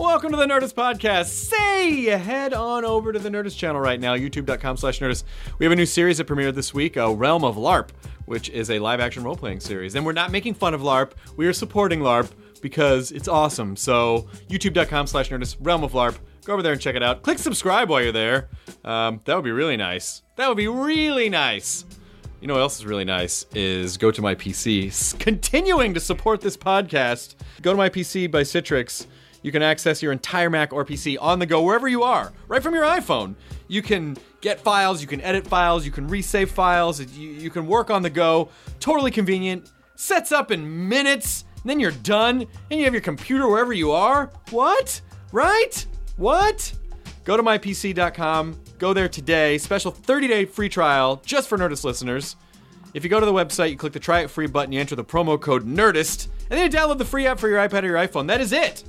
Welcome to the Nerdist Podcast. Say, head on over to the Nerdist channel right now, youtube.com slash Nerdist. We have a new series that premiered this week, uh, Realm of LARP, which is a live action role playing series. And we're not making fun of LARP, we are supporting LARP because it's awesome. So, youtube.com slash Nerdist, Realm of LARP. Go over there and check it out. Click subscribe while you're there. Um, that would be really nice. That would be really nice. You know what else is really nice is go to my PC. Continuing to support this podcast, go to my PC by Citrix. You can access your entire Mac or PC on the go wherever you are, right from your iPhone. You can get files, you can edit files, you can resave files, you, you can work on the go. Totally convenient. Sets up in minutes, and then you're done, and you have your computer wherever you are. What? Right? What? Go to mypc.com. Go there today. Special 30 day free trial just for Nerdist listeners. If you go to the website, you click the try it free button, you enter the promo code NERDIST, and then you download the free app for your iPad or your iPhone. That is it.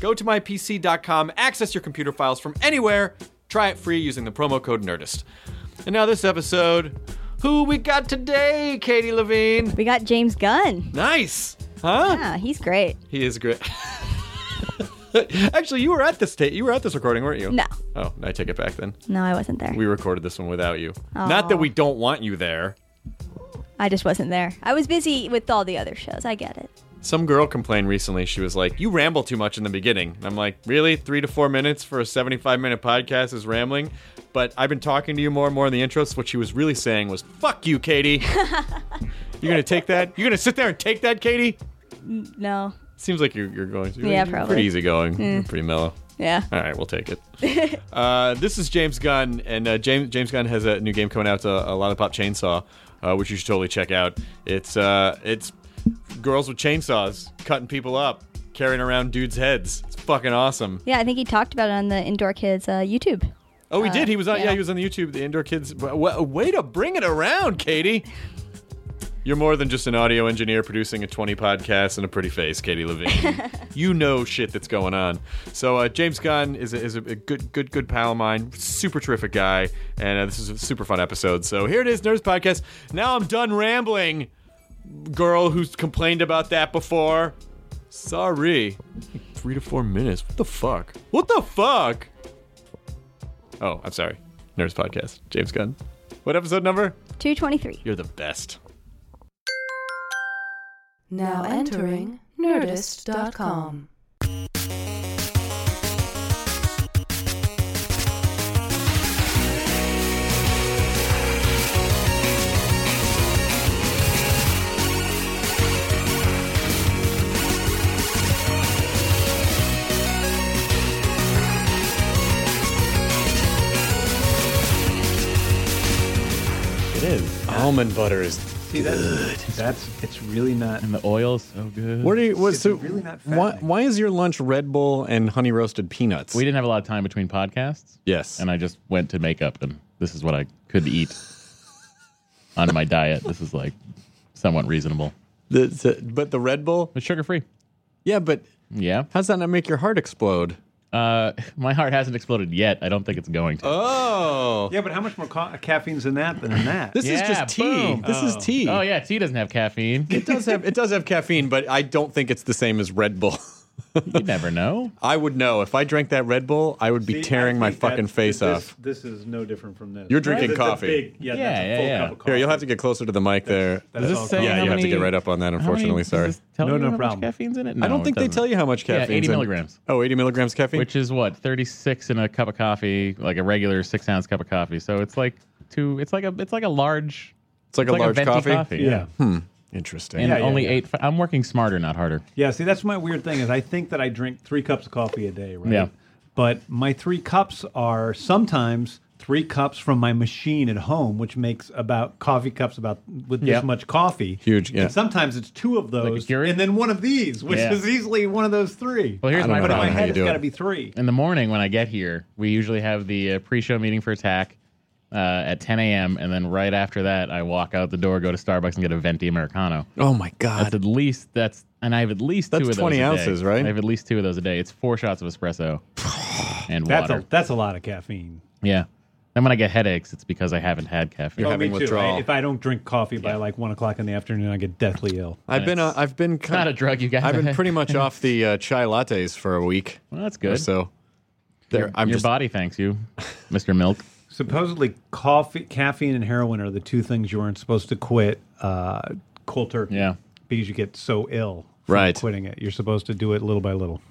Go to mypc.com, access your computer files from anywhere, try it free using the promo code NERDIST. And now, this episode, who we got today, Katie Levine? We got James Gunn. Nice. Huh? Yeah, he's great. He is great. Actually, you were at this ta- you were at this recording, weren't you? No. Oh, I take it back then. No, I wasn't there. We recorded this one without you. Not that we don't want you there. I just wasn't there. I was busy with all the other shows. I get it. Some girl complained recently. She was like, "You ramble too much in the beginning." And I'm like, "Really? Three to four minutes for a 75 minute podcast is rambling?" But I've been talking to you more and more in the intros. What she was really saying was, "Fuck you, Katie." You're gonna take that? You're gonna sit there and take that, Katie? No. Seems like you're, you're going. Yeah, you're probably. Pretty easy going. You're pretty mellow. Yeah. All right, we'll take it. uh, this is James Gunn, and uh, James James Gunn has a new game coming out, uh, a Lollipop Chainsaw, uh, which you should totally check out. It's uh, it's girls with chainsaws cutting people up, carrying around dudes' heads. It's fucking awesome. Yeah, I think he talked about it on the Indoor Kids uh, YouTube. Oh, he did. He was on. Yeah, yeah. he was on the YouTube, the Indoor Kids. w- Way to bring it around, Katie. You're more than just an audio engineer producing a 20 podcast and a pretty face, Katie Levine. you know shit that's going on. So uh, James Gunn is a, is a good, good, good pal of mine. Super terrific guy, and uh, this is a super fun episode. So here it is, Nerdist Podcast. Now I'm done rambling. Girl who's complained about that before. Sorry. Three to four minutes. What the fuck? What the fuck? Oh, I'm sorry. Nerdist Podcast. James Gunn. What episode number? 223. You're the best. Now entering Nerdist.com. Almond butter is See, that's, that's it's really not. And the oil's so good. What are you? What, so really not why, why is your lunch Red Bull and honey roasted peanuts? we didn't have a lot of time between podcasts, yes. and I just went to makeup, and this is what I could eat on my diet. This is like somewhat reasonable. The- the- but the Red Bull. It's sugar free. Yeah, but Yeah. how's that not make your heart explode? Uh, my heart hasn't exploded yet. I don't think it's going to. Oh, Yeah, but how much more ca- caffeine's in that than in that? this is Yeah, just tea. boom. This is tea. oh yeah, tea doesn't have caffeine. It does have it does have caffeine, but I don't think it's the same as Red Bull. you never know. I would know if I drank that Red Bull, I would be See, tearing my fucking face this, off. This is no different from this. You're drinking It's a coffee. big- yeah, Yeah, that's a yeah, full yeah. cup of coffee. Here, you'll have to get closer to the mic there. That's Does this say coffee. Yeah, how you have to get right up on that. how Unfortunately, many- sorry. Does tell No, you no how problem. much caffeine's in it? I don't think they tell you how much caffeine. Yeah, 80 milligrams. Oh, 80 milligrams caffeine. which is what 36 in a cup of coffee, like a regular six ounce cup of coffee. So it's like two. It's like a. It's like a large. it's like a large venti coffee. Yeah. Hmm. Interesting. And Yeah, yeah, only yeah. eight. I'm working smarter, not harder. Yeah, see, that's my weird thing is I think that I drink three cups of coffee a day, right? Yeah. But my three cups are sometimes three cups from my machine at home, which makes about coffee cups about with this much coffee. Huge, yeah. And sometimes it's two of those, Keurig? and then one of these, which Yeah. is easily one of those three. Well, here's I don't my know but in my problem. head, you it's do got to be three. In the morning when I get here, we usually have the uh, pre-show meeting for Attack uh, at 10 a.m. and then right after that, I walk out the door, go to Starbucks, and get a venti americano. Oh my god. That's at least that's, and I have at least That's two of 20 those a ounces, day. right? I have at least two of those a day. It's four shots of espresso and That's water. a, that's a lot of caffeine. yeah. And when I get headaches, it's because I haven't had caffeine. You're Oh, having me too. withdrawal. I- if I don't drink coffee by like one o'clock in the afternoon, I get deathly ill. I've been uh, I've been It's not a drug you got. I've been pretty much off the uh, chai lattes for a week Well, that's or good. so. There, I'm Your just body thanks you, Mr. Milk. Supposedly, coffee, caffeine, and heroin are the two things you aren't supposed to quit uh, cold turkey. Yeah. because you get so ill from Right. quitting it. You're supposed to do it little by little.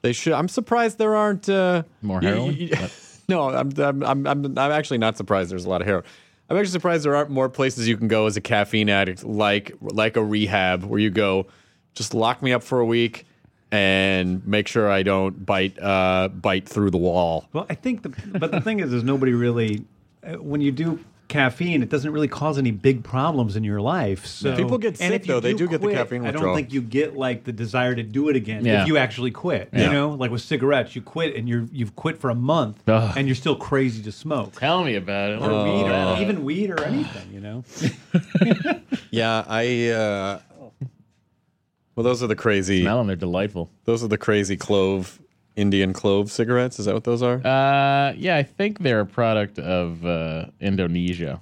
they should. I'm surprised there aren't uh, More you- heroin? you- no, I'm, I'm I'm I'm I'm actually not surprised. There's a lot of heroin. I'm actually surprised there aren't more places you can go as a caffeine addict, like like a rehab, where you go, just lock me up for a week and make sure I don't bite uh, bite through the wall. Well, I think, the, but the thing is, is nobody really, uh, when you do caffeine, it doesn't really cause any big problems in your life. So People get and sick, if you though. They do get the quit, caffeine I don't think you get like the desire to do it again Yeah. if you actually quit. Yeah. You know, like with cigarettes, you quit and you're you've quit for a month Ugh. and you're still crazy to smoke. Tell me about it. Or weed, Uh, or even weed or anything. You know, Yeah, I. Uh, well, those are the crazy. Smell them. They're delightful. Those are the crazy clove, Indian clove cigarettes. Is that what those are? Uh, yeah, I think they're a product of uh, Indonesia,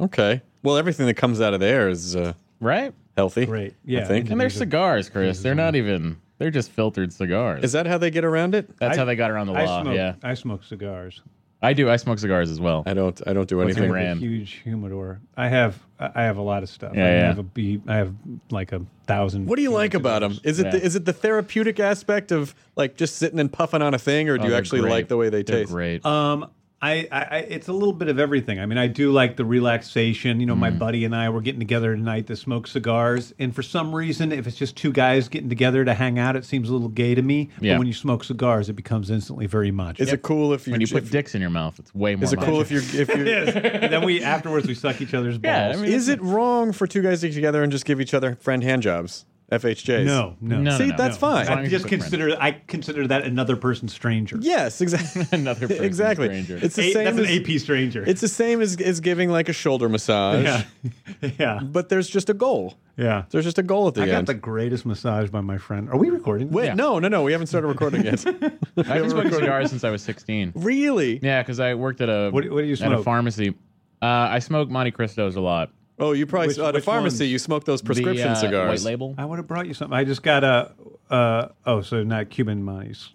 Okay. Well, everything that comes out of there is uh, right? healthy. Great. I Yeah, think. And they're cigars, Chris. They're not even. They're just filtered cigars. Is that how they get around it? That's I- how they got around the I law. smoke. Yeah, I smoke cigars. I do. I smoke cigars as well. I don't. I don't do What's anything. your I have brand? a huge humidor. I have. I have a lot of stuff. Yeah, I yeah. have a bee. I have like a thousand. What do you like about them? Is it Yeah. the, is it the therapeutic aspect of like just sitting and puffing on a thing, or do Oh, you they're actually great. like the way they They're taste? Great. Um, I, I, I, it's a little bit of everything. I mean, I do like the relaxation. You know, Mm. my buddy and I were getting together tonight to smoke cigars, and for some reason, if it's just two guys getting together to hang out, it seems a little gay to me. Yeah. But when you smoke cigars, it becomes instantly very much. Is it cool if you? when you put if- dicks in your mouth, it's way more. is it cool if you're if you're? then we afterwards we suck each other's balls. Yeah, I mean- is it wrong for two guys to get together and just give each other friend hand jobs? FHJs. no, no, No, See, no, no. that's fine. I just consider I consider that another person stranger. Yes, exactly. Another person exactly. stranger. It's the A- same that's as an AP stranger. it's the same as, as giving like a shoulder massage, yeah, yeah, but there's just a goal. yeah. There's just a goal at the end. I got the greatest massage by my friend. Are we recording? Wait, Yeah. no, no, no. We haven't started recording yet. I've been smoking cigars since I was 16. really? Yeah, because I worked at a What do- what do you at a pharmacy. Uh, I smoke Montecristos a lot. Oh, you probably Which- at a pharmacy. ones? You smoke those prescription the, uh, cigars. White label. I would have brought you something. I just got a. Uh, oh, so not Cuban monies.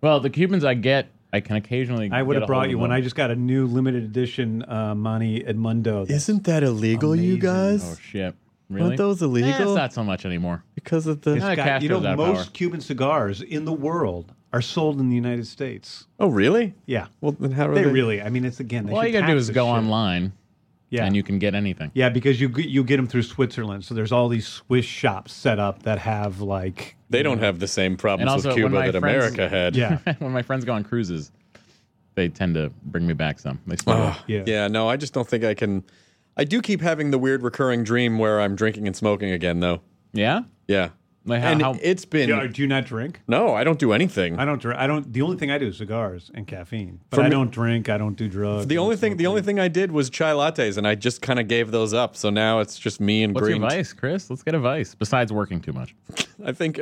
Well, the Cubans I get, I can occasionally. I would get have brought you one. I just got a new limited edition uh, Monty Edmundo. Isn't that illegal, you guys? Oh shit! Really? Aren't those Eh, illegal? it's not so much anymore. because of the. Got- you know, most power. Cuban cigars in the world are sold in the United States. Oh, really? Yeah, Well, then how are they they? really. I mean, it's again. They All you gotta do is go shit. online, Yeah, and you can get anything. Yeah, because you get- you get them through Switzerland. So there's all these Swiss shops set up that have like They don't have the same problems also, with Cuba that friends- America had. yeah when my friends go on cruises, they tend to bring me back some. They smoke. Ugh. Yeah. yeah. No, I just don't think I can. I do keep having the weird recurring dream where I'm drinking and smoking again, though. Yeah. Yeah. Like how, and how it's been. Yeah, do you not drink? no, I don't do anything. I don't drink. I don't. The only thing I do is cigars and caffeine. But For I me- don't drink. I don't do drugs. the only thing, smoke the only thing I did was chai lattes, and I just kind of gave those up. So now it's just me and green. what's green. your vice, Chris? Let's get a vice. Besides working too much. I think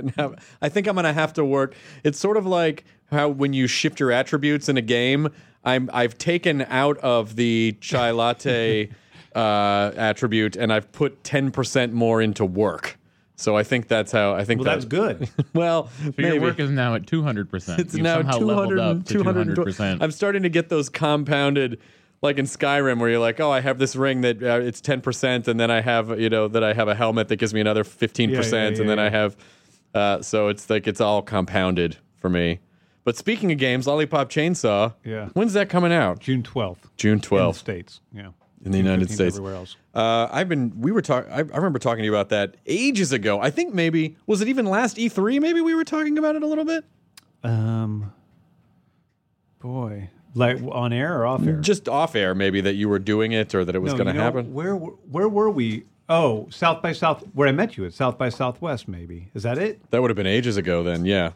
I think I'm gonna have to work. It's sort of like how when you shift your attributes in a game. I'm I've taken out of the chai latte uh, attribute, and I've put ten percent more into work. So I think that's how I think Well, that's good. Well, So maybe. your work is now at 200%. it's You've now somehow 200, leveled up to 200 200%. I'm starting to get those compounded, like in Skyrim, where you're like, oh, I have this ring that uh, it's 10%, and then I have, you know, that I have a helmet that gives me another 15%, Yeah, yeah, and yeah, then I have, uh, so it's like it's all compounded for me. But speaking of games, Lollipop Chainsaw, Yeah. when's that coming out? June twelfth. June In the 12th states. Yeah. In the United States. Everywhere else. Uh, I've been, we were talking, I, remember talking to you about that ages ago. I think maybe, was it even last E3? Maybe we were talking about it a little bit? Um. Boy, like on air or off air? Just off air, maybe that you were doing it or that it was No, going to you know, happen. Where where were we? Oh, South by South, where I met you at South by Southwest. Maybe is that it? That would have been ages ago then, yeah.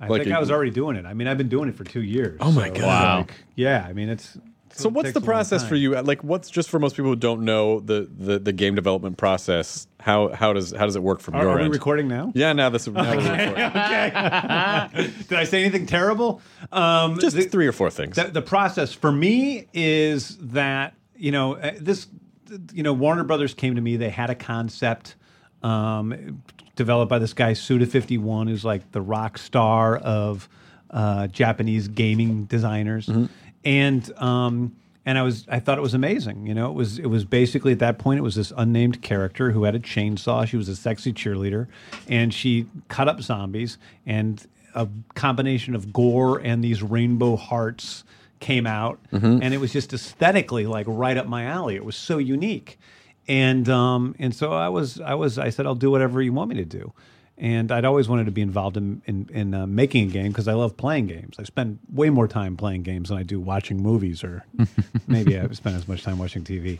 I Like think a- I was already doing it. I mean, I've been doing it for two years. Oh my so, God. Wow. like, yeah, I mean, it's So what's the process for you? Like, what's just for most people who don't know the, the, the game development process? How how does how does it work from Are, your are we recording now? Yeah, now this. Now is recording. Did I say anything terrible? Um, Just the, three or four things. the, the process for me is that you know uh, this you know Warner Brothers came to me. They had a concept um, developed by this guy Suda Fifty One, who's like the rock star of uh, Japanese gaming designers, and um, and I was I thought it was amazing. You know, it was it was basically at that point it was this unnamed character who had a chainsaw. She was a sexy cheerleader, and she cut up zombies and a combination of gore and these rainbow hearts came out, and it was just aesthetically like right up my alley. It was so unique, and um, and so I was I was I said I'll do whatever you want me to do. And I'd always wanted to be involved in in, in uh, making a game because I love playing games. I spend way more time playing games than I do watching movies, or maybe I spend as much time watching TV.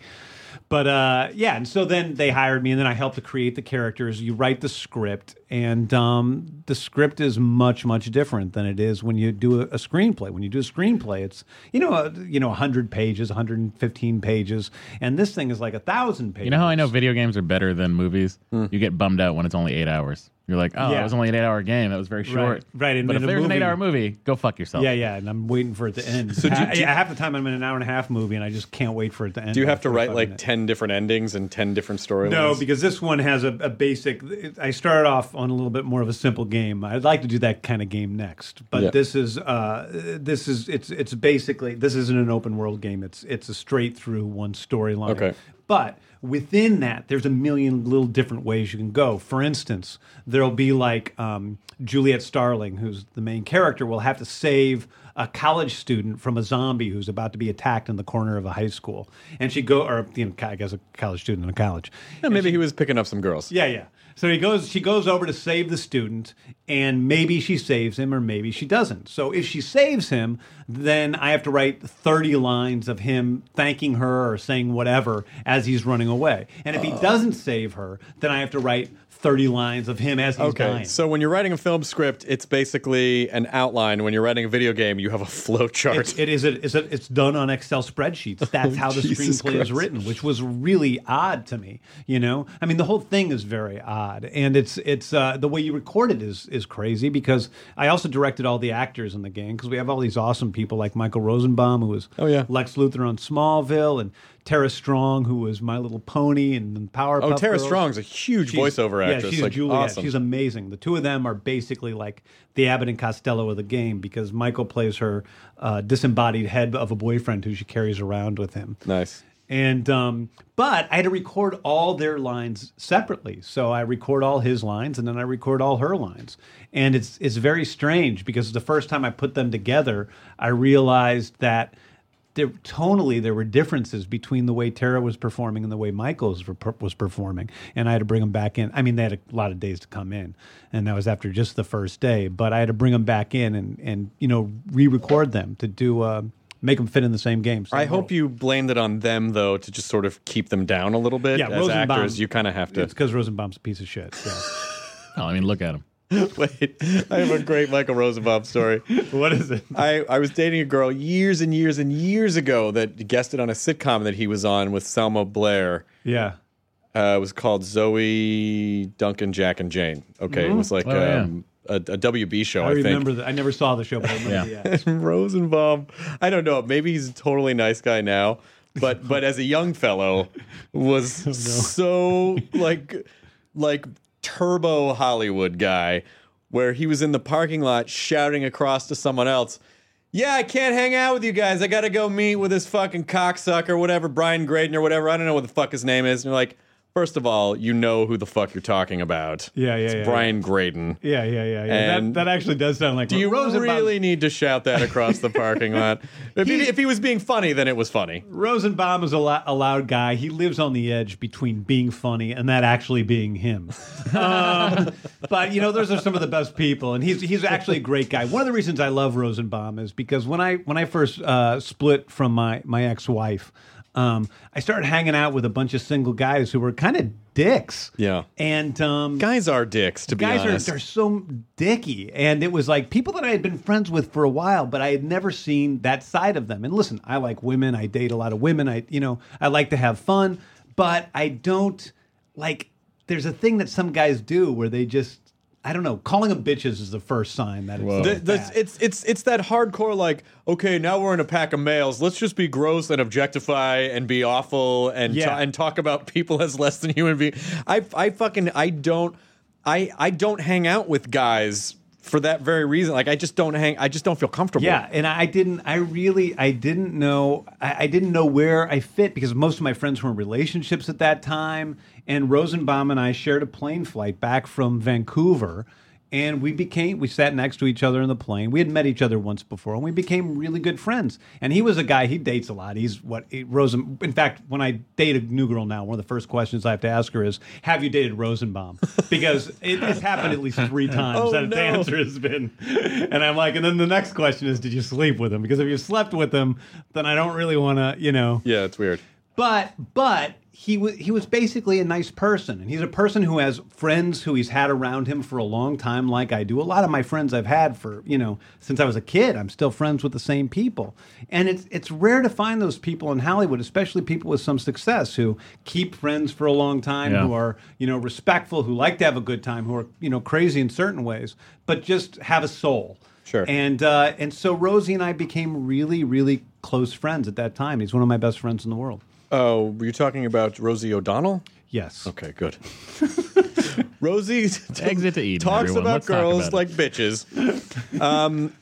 But uh, yeah, and so then they hired me, and then I helped to create the characters. You write the script, and um, the script is much much different than it is when you do a, a screenplay. When you do a screenplay, it's you know uh, you know hundred pages, one hundred and fifteen pages, and this thing is like a thousand pages. You know how I know video games are better than movies? You get bummed out when it's only eight hours. You're like, oh, Yeah. it was only an eight-hour game. That was very short. right, and but if there's movie- an eight-hour movie, go fuck yourself. Yeah, yeah, and I'm waiting for it to end. So do you- do you- yeah, half the time I'm in an hour and a half movie, and I just can't wait for it to end. Do you have to write like minutes. ten different endings and ten different storylines? No, because this one has a, a basic. I started off on a little bit more of a simple game. I'd like to do that kind of game next, but Yeah. this is uh, this is it's it's basically this isn't an open world game. It's it's a straight through one storyline. Okay. But within that, there's a million little different ways you can go. For instance, there'll be like um, Juliet Starling, who's the main character, will have to save a college student from a zombie who's about to be attacked in the corner of a high school, and she go or you know I guess a college student in a college. Yeah, maybe he was picking up some girls. Yeah, yeah. So he goes. She goes over to save the student, and maybe she saves him, or maybe she doesn't. So if she saves him, then I have to write thirty lines of him thanking her or saying whatever as he's running away. And if he uh. doesn't save her, then I have to write thirty lines of him as he's Okay, dying. so when you're writing a film script, it's basically an outline. When you're writing a video game, you have a flow chart. It's, it is. It's, a, it's done on Excel spreadsheets. That's how the Jesus screenplay is written, which was really odd to me. You know, I mean, the whole thing is very odd, and it's it's uh, the way you record it is is crazy because I also directed all the actors in the game because we have all these awesome people like Michael Rosenbaum who was Oh, yeah. Lex Luthor on Smallville and Tara Strong who was My Little Pony and, Powerpuff oh, Tara Girls. Strong's a huge She's- voiceover actress. Yeah, she's like, Juliet. awesome. She's amazing. The two of them are basically like the Abbott and Costello of the game because Michael plays her uh, disembodied head of a boyfriend who she carries around with him. nice. And um, but I had to record all their lines separately. So I record all his lines and then I record all her lines. And it's it's very strange because the first time I put them together, I realized that there, tonally there were differences between the way Tara was performing and the way Michael's was, was performing, and I had to bring them back in. I mean, they had a lot of days to come in, and that was after just the first day. But I had to bring them back in and and you know re-record them to do uh, make them fit in the same game. I hope you blamed it on them though to just sort of keep them down a little bit. Yeah, As Rosenbaum- actors, you kind of have to. It's because Rosenbaum's a piece of shit. Yeah. Oh, I mean, look at him. Wait, I have a great Michael Rosenbaum story. what is it? I, I was dating a girl years and years and years ago that guested on a sitcom that he was on with Selma Blair. Yeah. Uh, it was called Zoe, Duncan, Jack, and Jane. Okay, it was like Oh, yeah. um, a, a WB show. I, I, think. remember that. I never saw the show, but I remember Yeah. the ads. Rosenbaum. I don't know. Maybe he's a totally nice guy now, but but as a young fellow, was so like like turbo Hollywood guy, where he was in the parking lot shouting across to someone else. Yeah, I can't hang out with you guys. I got to go meet with this fucking cocksucker, whatever, Brian Graydon or whatever. I don't know what the fuck his name is. And you're like, first of all, you know who the fuck you're talking about. Yeah, yeah, It's yeah, Brian Graydon. Yeah, yeah, yeah, yeah. And- that, that actually does sound like Do you Rosenbaum. really need to shout that across the parking lot? If he, if he was being funny, then it was funny. Rosenbaum is a, lo- a loud guy. He lives on the edge between being funny and that actually being him. Um, but you know, those are some of the best people, and he's he's actually a great guy. One of the reasons I love Rosenbaum is because when I when I first uh, split from my my ex wife. Um, I started hanging out with a bunch of single guys who were kind of dicks. Yeah. and um, Guys are dicks, to be honest. guys are so dicky and it was like people that i had been friends with for a while but i had never seen that side of them and listen i like women i date a lot of women i you know i like to have fun but i don't like there's a thing that some guys do where they just i don't know calling them bitches is the first sign that it's The- the- it's it's it's that hardcore like okay now we're in a pack of males let's just be gross and objectify and be awful and Yeah. ta- and talk about people as less than human beings. I I fucking I don't I I don't hang out with guys for that very reason. Like I just don't hang. I just don't feel comfortable. Yeah, and I didn't. I really, I didn't know. I, I didn't know where I fit because most of my friends were in relationships at that time. And Rosenbaum and I shared a plane flight back from Vancouver, and we became. We sat next to each other in the plane. We had met each other once before, and we became really good friends. And he was a guy. He dates a lot. He's what he, Rosen. In fact, when I date a new girl now, one of the first questions I have to ask her is, "Have you dated Rosenbaum?" Because it, it's happened at least three oh, times. Oh, that no. the answer has been. And I'm like, and then the next question is, did you sleep with him? Because if you slept with him, then I don't really want to, you know. yeah, it's weird. But but he was he was basically a nice person, and he's a person who has friends who he's had around him for a long time, like I do. A lot of my friends I've had for you know since I was a kid. I'm still friends with the same people, and it's it's rare to find those people in Hollywood, especially people with some success who keep friends for a long time, Yeah. who are you know respectful, who like to have a good time, who are you know crazy in certain ways, but just have a soul. Sure. And uh, and so Rosie and I became really really close friends at that time. He's one of my best friends in the world. Oh, were you talking about Rosie O'Donnell? Yes. Okay, good. Rosie t- Exit to Eden, talks everyone. about Let's talk girls about it. like bitches. Um,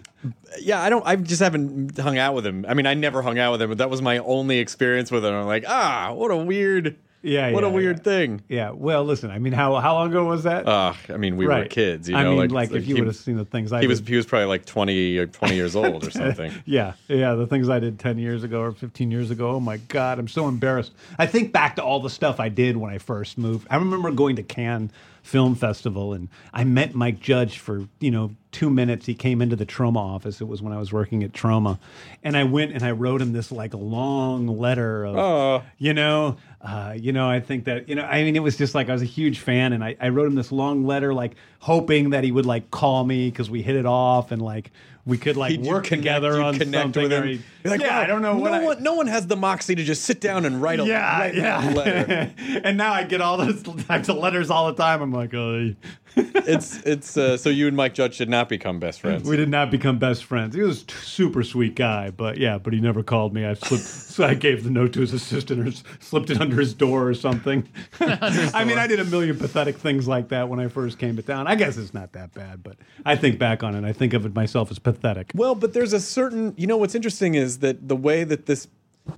yeah, I don't. I just haven't hung out with him. I mean, I never hung out with him, but that was my only experience with him. I'm like, ah, what a weird, Yeah, what a weird yeah. thing. Yeah. Well, listen. I mean, how how long ago was that? Uh, I mean, we were kids. You know, I mean, like, like, if you would have seen the things I he was he was probably like 20 or 20 years old or something. yeah, yeah, the things I did 10 years ago or 15 years ago. Oh my God, I'm so embarrassed. I think back to all the stuff I did when I first moved. I remember going to Cannes Film Festival and I met Mike Judge for, you know, two minutes. He came into the Troma office. It was when I was working at Troma. And I went and I wrote him this like long letter of, Oh. you know, uh, you know, I think that, you know, I mean, it was just like I was a huge fan and I, I wrote him this long letter, like hoping that he would like call me because we hit it off and like we could like He'd- work connect- together on connect something. with him. You're like, yeah, wow, I don't know what no I- one, no one has the moxie to just sit down and write a yeah, write yeah. a letter. and now I get all those types of letters all the time. I'm like, oh, it's it's uh, so you and Mike Judge should not become best friends. we did not become best friends. He was a super sweet guy, but yeah, but he never called me. I slipped, so I gave the note to his assistant or s- slipped it under his door or something. I mean, I did a million pathetic things like that when I first came to town. I guess it's not that bad, but I think back on it, I think of it myself as pathetic. Well, but there's a certain, you know, what's interesting is that the way that this,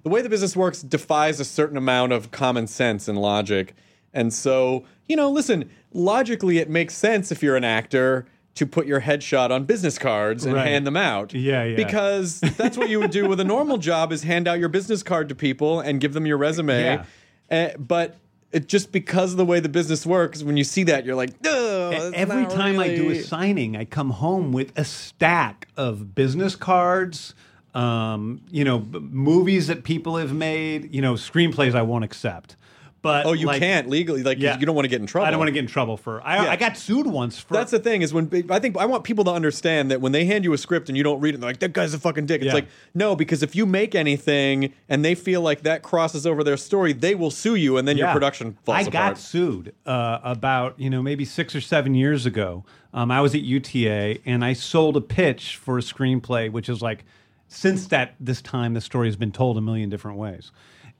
the way the business works defies a certain amount of common sense and logic. And so, you know, listen, logically, it makes sense if you're an actor to put your headshot on business cards and Right. hand them out. Yeah, yeah. Because that's what you would do with a normal job is hand out your business card to people and give them your resume. Yeah. Eh, but it just because of the way the business works, when you see that, you're like, Every time I do a signing, I come home with a stack of business cards, um, you know, movies that people have made, you know, screenplays I won't accept. But Oh, you like, can't legally, Like Yeah. you don't want to get in trouble. I don't want to get in trouble for. I, Yeah. I got sued once for. That's the thing is when I think I want people to understand that when they hand you a script and you don't read it, they're like that guy's a fucking dick. It's Yeah. like no, because if you make anything and they feel like that crosses over their story, they will sue you, and then your production falls apart. I apart. got sued uh, about you know maybe six or seven years ago. Um, I was at UTA and I sold a pitch for a screenplay, which is like since that this time the story has been told a million different ways.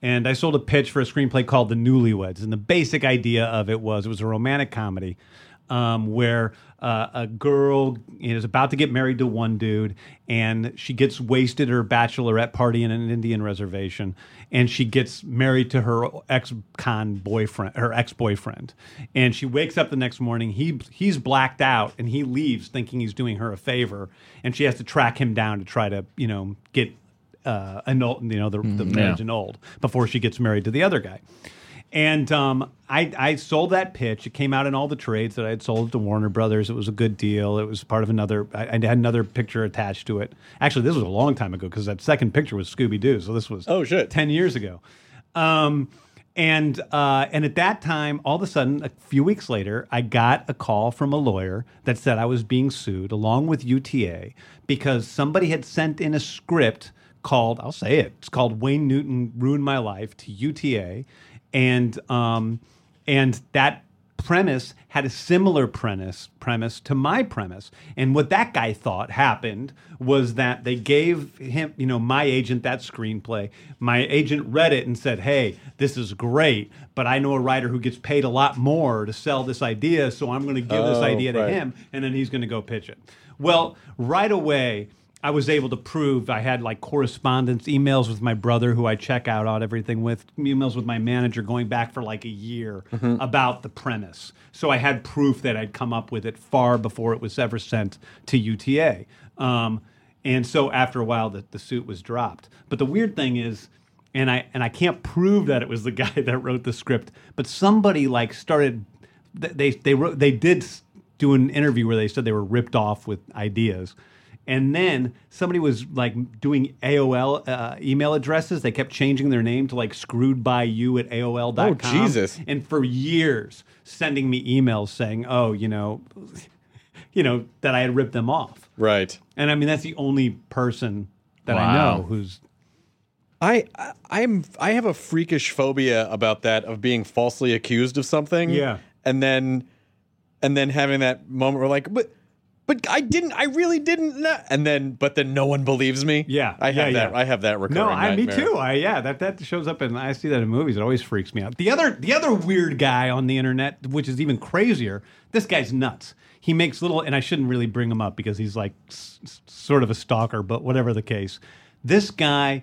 And I sold a pitch for a screenplay called The Newlyweds, and the basic idea of it was it was a romantic comedy um, where uh, a girl is about to get married to one dude, and she gets wasted at her bachelorette party in an Indian reservation, and she gets married to her ex-con boyfriend, her ex-boyfriend, and she wakes up the next morning. He he's blacked out, and he leaves thinking he's doing her a favor, and she has to track him down to try to you know get uh, annul, you know, the, the marriage yeah. annulled before she gets married to the other guy. And um, I, I sold that pitch. It came out in all the trades that I had sold to Warner Brothers. It was a good deal. It was part of another. I, I had another picture attached to it. Actually, this was a long time ago because that second picture was Scooby Doo. So this was Oh, shit. ten years ago. Um, and uh, and at that time, all of a sudden, a few weeks later, I got a call from a lawyer that said I was being sued along with UTA because somebody had sent in a script called I'll say it. It's called Wayne Newton Ruined My Life to UTA, and um, and that premise had a similar premise premise to my premise. And what that guy thought happened was that they gave him you know my agent that screenplay. My agent read it and said hey this is great but i know a writer who gets paid a lot more to sell this idea so i'm going to give this Oh, idea to him and then he's going to go pitch it. Well right away I was able to prove I had like correspondence, emails with my brother, who I check out on everything with, emails with my manager going back for like a year about the premise. So I had proof that I'd come up with it far before it was ever sent to UTA. Um, and so after a while, the, the suit was dropped. But the weird thing is, and I and I can't prove that it was the guy that wrote the script, but somebody like started. They they wrote they did do an interview where they said they were ripped off with ideas. And then somebody was like doing AOL uh, email addresses. They kept changing their name to like screwed by you at AOL.com. Oh, Jesus. And for years, sending me emails saying, oh, you know, you know, that I had ripped them off. Right. And I mean, that's the only person that I know who's I I- I'm I have a freakish phobia about that of being falsely accused of something. Yeah. And then and then having that moment where like, but but I didn't I really didn't know. and then but then no one believes me. Yeah, I have yeah, that yeah. I have that recurring No, I, me too. I yeah, that that shows up and I see that in movies. It always freaks me out. The other the other weird guy on the internet, which is even crazier, this guy's nuts. He makes little, and I shouldn't really bring him up because he's like s- s- sort of a stalker, but whatever the case, this guy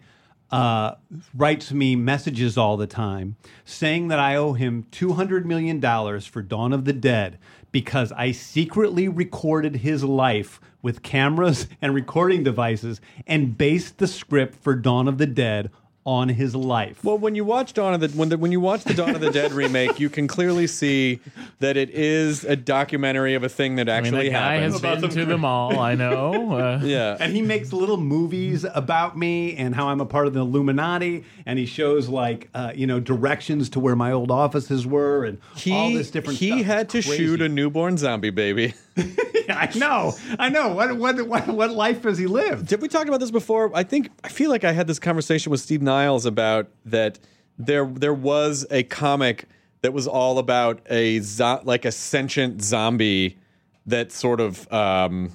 uh, writes me messages all the time saying that I owe him two hundred million dollars for Dawn of the Dead because I secretly recorded his life with cameras and recording devices and based the script for Dawn of the Dead on his life. Well, when you watch Dawn of the when the, when you watch the Dawn of the Dead remake, you can clearly see that it is a documentary of a thing that I mean, actually the guy happened. has been to the mall. I know. Uh, yeah. and he makes little movies about me and how I'm a part of the Illuminati, and he shows like uh, you know directions to where my old offices were and he, all this different. he stuff. had It's to crazy. shoot a newborn zombie baby. I know, I know. What what what what life has he lived? Did we talk about this before? I think I feel like I had this conversation with Steve Niles about that. There, there was a comic that was all about a zo- like a sentient zombie that sort of um,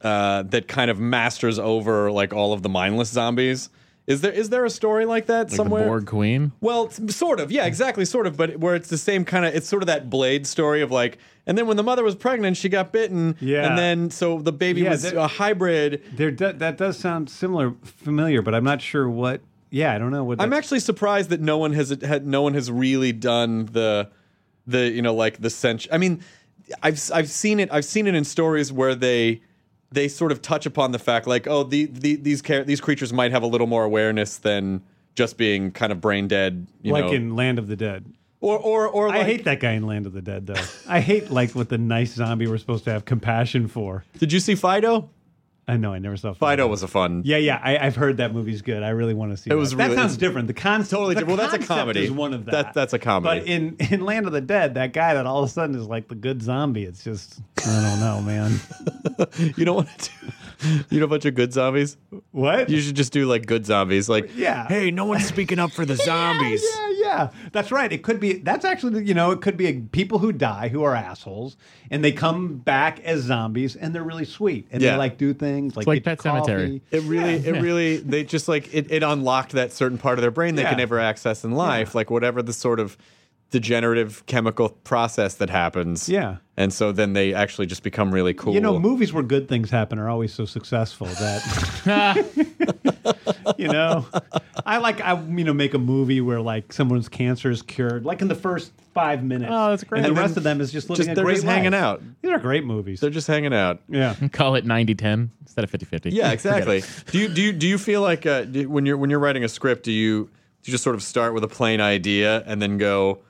uh, that kind of masters over like all of the mindless zombies. Is there is there a story like that like somewhere? the Borg Queen. Well, sort of, yeah, exactly, sort of, but where it's the same kind of, it's sort of that Blade story of like, and then when the mother was pregnant, she got bitten, Yeah. and then so the baby Yeah, was that- a hybrid. There, do, that does sound similar, familiar, but I'm not sure what. Yeah, I don't know what. I'm actually surprised that no one has had no one has really done the the you know like the sense. I mean, I've I've seen it. I've seen it in stories where they they sort of touch upon the fact like oh the, the these char- these creatures might have a little more awareness than just being kind of brain dead. You know. like know, in Land of the Dead. or or or I hate that guy in Land of the Dead, though. I hate like what the nice zombie we're supposed to have compassion for. Did you see Fido? I know I never saw Fido was a fun. Yeah, yeah, I, I've heard that movie's good. I really want to see. It that. was that sounds different. The concept totally the different. Well, that's a comedy. Is one of that. That- that's a comedy. But in in Land of the Dead, that guy that all of a sudden is like the good zombie. It's just I don't know, man. You don't want to do. You know a bunch of good zombies. What? You should just do like good zombies. Like Yeah. Hey, no one's speaking up for the zombies. Yeah, yeah, that's right. It could be. That's actually, you know, it could be a, people who die who are assholes, and they come back as zombies, and they're really sweet, and Yeah. they like do things like like get Pet Sematary. coffee. It really, it really, they just like it, it unlocked that certain part of their brain they Yeah. can never access in life, like whatever the sort of degenerative chemical process that happens. Yeah. And so then they actually just become really cool. You know, movies where good things happen are always so successful that you know. I like I you know make a movie where like someone's cancer is cured, like in the first five minutes. Oh, that's great. And the rest of them is just living just- a they're great just hanging out. These are great movies. They're just hanging out. yeah. Call it 90-10 instead of 50-50. Yeah, exactly. do you do you do you feel like uh, do, when you're when you're writing a script, do you do you just sort of start with a plain idea and then go,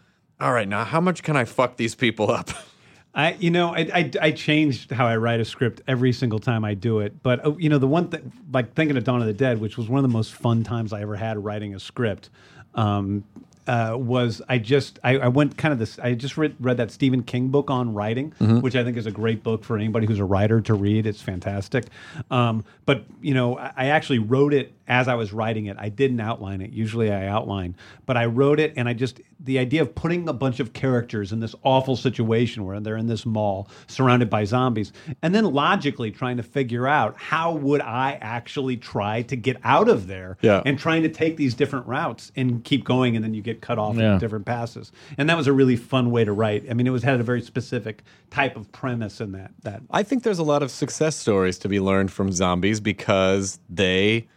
all right, now how much can I fuck these people up? I, you know, I, I, I changed how I write a script every single time I do it. But uh, you know, the one thing, like thinking of Dawn of the Dead, which was one of the most fun times I ever had writing a script, um, uh, was I just I, I went kind of this. I just read, read that Stephen King book on writing, which I think is a great book for anybody who's a writer to read. It's fantastic. Um, but you know, I, I actually wrote it as I was writing it. I didn't outline it. Usually I outline, but I wrote it, and I just the idea of putting a bunch of characters in this awful situation where they're in this mall surrounded by zombies, and then logically trying to figure out how would I actually try to get out of there, Yeah. and trying to take these different routes and keep going, and then you get cut off Yeah. in different passes, and that was a really fun way to write. I mean, it was had a very specific type of premise in that that I think there's a lot of success stories to be learned from zombies because they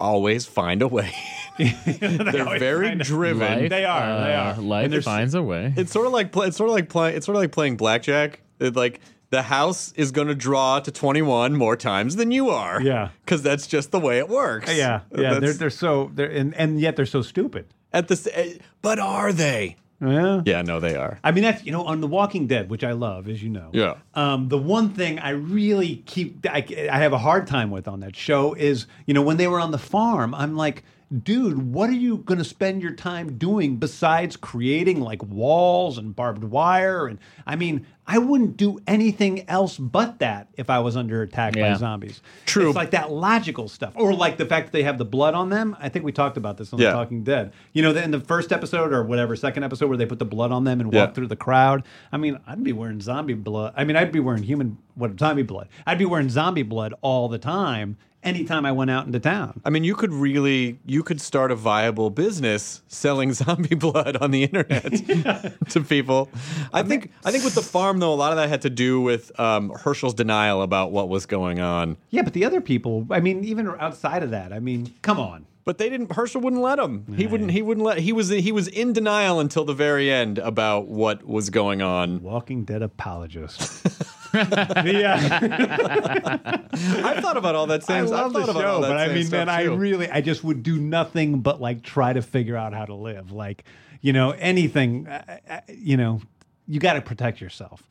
always find a way. They're always very driven. Life, They are, they uh, are. Life And there's- finds a way. It's sort of like play, it's sort of like playing it's sort of like playing blackjack. It, like the house is going to draw to 21 more times than you are. Yeah. Cuz that's just the way it works. yeah, yeah, they're they're so they're and, and yet they're so stupid. At the eh, but are they? Yeah. Yeah, no they are. I mean, that's you know, on The Walking Dead, which I love, as you know. Yeah. Um, the one thing I really keep, I, I have a hard time with on that show is, you know, when they were on the farm, I'm like, dude, what are you going to spend your time doing besides creating like walls and barbed wire? And I mean, I wouldn't do anything else but that if I was under attack by zombies. True. It's like that logical stuff, or like the fact that they have the blood on them. I think we talked about this on Yeah. The Talking Dead. You know, in the first episode or whatever, second episode where they put the blood on them and Yeah. walk through the crowd. I mean, I'd be wearing zombie blood. I mean, I'd be wearing human what zombie blood. I'd be wearing zombie blood all the time. Anytime I went out into town. I mean, you could really you could start a viable business selling zombie blood on the internet to people. I think I think with the farm though, a lot of that had to do with um, Hershel's denial about what was going on. Yeah, but the other people. I mean, even outside of that. I mean, come on. But they didn't. Herschel wouldn't let him. He wouldn't. He wouldn't let. He was. He was in denial until the very end about what was going on. Walking Dead apologist. yeah, I thought about all that same. I love I've the thought about all show, but I mean, man, I too. really, I just would do nothing but like try to figure out how to live. Like, you know, anything. uh, uh, You know, you got to protect yourself.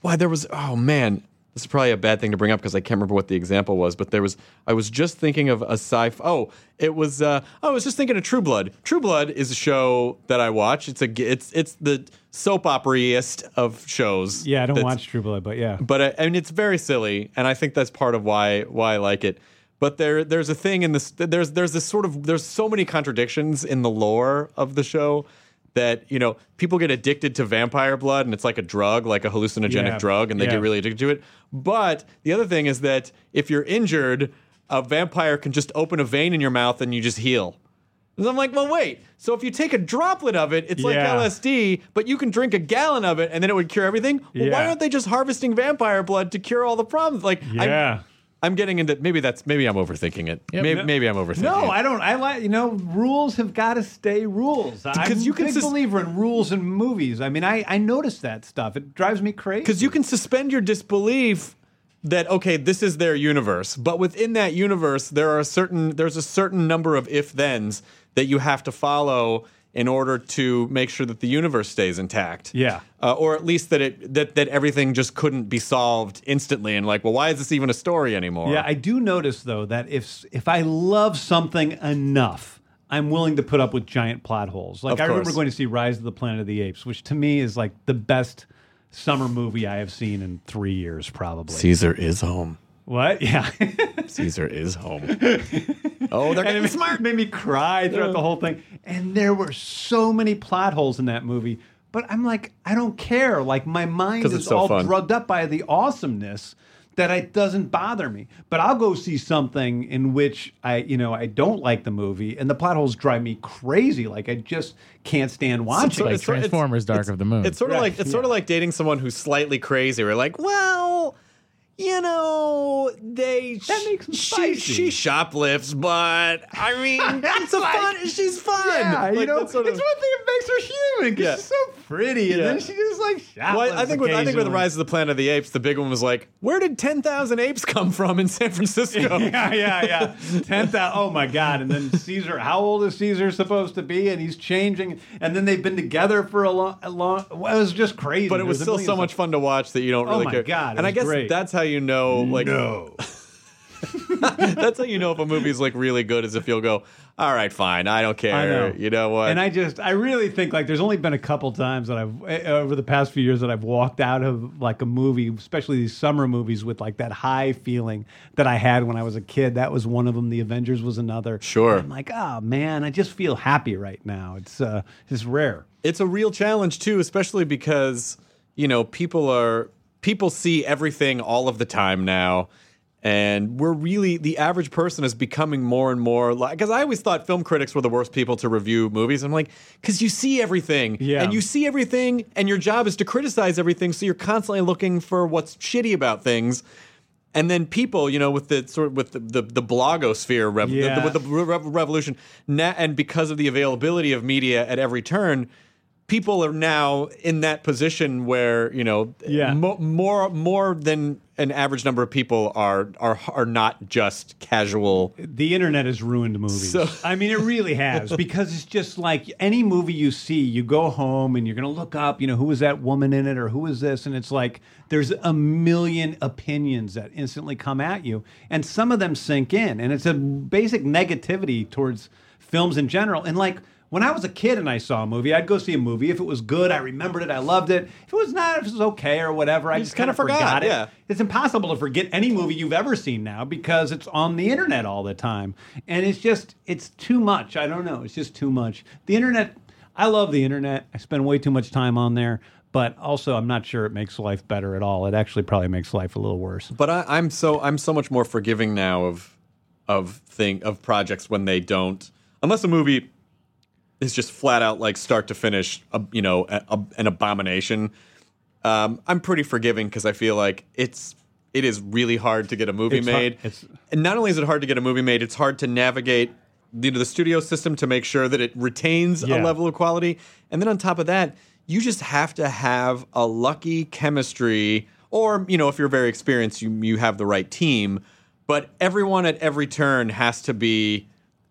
Why there was oh man, this is probably a bad thing to bring up because I can't remember what the example was, but there was I was just thinking of a sci oh, it was uh oh, I was just thinking of True Blood. True Blood is a show that I watch. It's a it's it's the soap opera-iest of shows. Yeah, I don't watch True Blood, but yeah. But uh, I mean it's very silly and I think that's part of why why I like it. But there there's a thing in this there's there's this sort of there's so many contradictions in the lore of the show that you know people get addicted to vampire blood and it's like a drug like a hallucinogenic Yeah, drug and they yeah. get really addicted to it but the other thing is that if you're injured a vampire can just open a vein in your mouth and you just heal and I'm like, well, wait. So if you take a droplet of it, it's like Yeah. LSD, but you can drink a gallon of it and then it would cure everything. Well, why aren't they just harvesting vampire blood to cure all the problems? Like, Yeah. I'm, getting into maybe that's maybe I'm overthinking it. Yep. maybe, No. maybe I'm overthinking. No, it. I don't. I like you know rules have got to stay rules. Because you can big sus- believer in rules in movies. I mean, I I notice that stuff. It drives me crazy. because you can suspend your disbelief that okay this is their universe but within that universe there are a certain there's a certain number of if thens that you have to follow in order to make sure that the universe stays intact Yeah. uh, or at least that it that, that everything just couldn't be solved instantly and like well why is this even a story anymore Yeah, I do notice though that if if I love something enough, I'm willing to put up with giant plot holes. Like Of I remember going to see Rise of the Planet of the Apes, which to me is like the best summer movie I have seen in three years, probably. caesar is home What? Yeah. caesar is home oh they're and it getting made, smart made me cry throughout the whole thing. And there were so many plot holes in that movie. But I'm like, I don't care. Like my mind 'Cause is so all fun. drugged up by the awesomeness that it doesn't bother me. But I'll go see something in which I, you know, I don't like the movie, and the plot holes drive me crazy. Like I just can't stand watching. So it. like it's sort- it's- Transformers: Dark it's- of the Moon. It's sort of Right, like it's sort of like dating someone who's slightly crazy. We're like, well, you know, they That makes she, spicy. she shoplifts, but I mean, it's a fun. She's fun. Yeah, you Like, know, it's one thing that makes her human because Yeah. she's so pretty, and Yeah. then she just like Well, I- think with I think with the Rise of the Planet of the Apes, the big one was like, where did ten thousand apes come from in San Francisco? yeah, yeah, yeah. Ten thousand. Oh my God! And then Caesar. How old is Caesar supposed to be? And he's changing. And then they've been together for a long, a long. Well, it was just crazy. But it was still so much fun to watch that you don't Oh really my care. God, it and I was guess great. that's how you know, like, No. that's how you know if a movie's like really good, is if you'll go, all right, fine, I don't care. I know. You know what? And I just, I really think like there's only been a couple times that I've eh, over the past few years that I've walked out of like a movie, especially these summer movies, with like that high feeling that I had when I was a kid. That was one of them. The Avengers was another. Sure. I'm like, oh man, I just feel happy right now. It's uh, it's rare. it's a real challenge too, especially because you know people are people see everything all of the time now. And we're really the average person is becoming more and more like because I always thought film critics were the worst people to review movies. I'm like, because you see everything, Yeah. and you see everything, and your job is to criticize everything, so you're constantly looking for what's shitty about things. And then people, you know, with the sort of with the the, the blogosphere, rev- the- Yeah. with the re- revolution, na- and because of the availability of media at every turn, people are now in that position where you know, Yeah. mo- more more than an average number of people are are are not just casual. the internet has ruined movies. So- I mean, it really has because it's just like any movie you see, you go home and you're going to look up, you know, who was that woman in it or who is this? And it's like there's a million opinions that instantly come at you, and some of them sink in. And it's a basic negativity towards films in general. And like, when I was a kid and I saw a movie, I'd go see a movie. If it was good, I remembered it, I loved it. If it was not, if it was okay or whatever, I You just kind of forgot, forgot, it. yeah. It's impossible to forget any movie you've ever seen now because it's on the internet all the time. And it's just, it's too much. I don't know. It's just too much. The internet, I love the internet. I spend way too much time on there. But also, I'm not sure it makes life better at all. It actually probably makes life a little worse. But I, I'm so I'm so much more forgiving now of of thing of projects when they don't unless a movie is just flat out like start to finish, a, you know, a, a- an abomination. Um, I'm pretty forgiving because I feel like it's it is really hard to get a movie It's hard- made. it's- and not only is it hard to get a movie made, it's hard to navigate the, the studio system to make sure that it retains a level of quality. And then on top of that, you just have to have a lucky chemistry, or you know, if you're very experienced, you you have the right team. But everyone at every turn has to be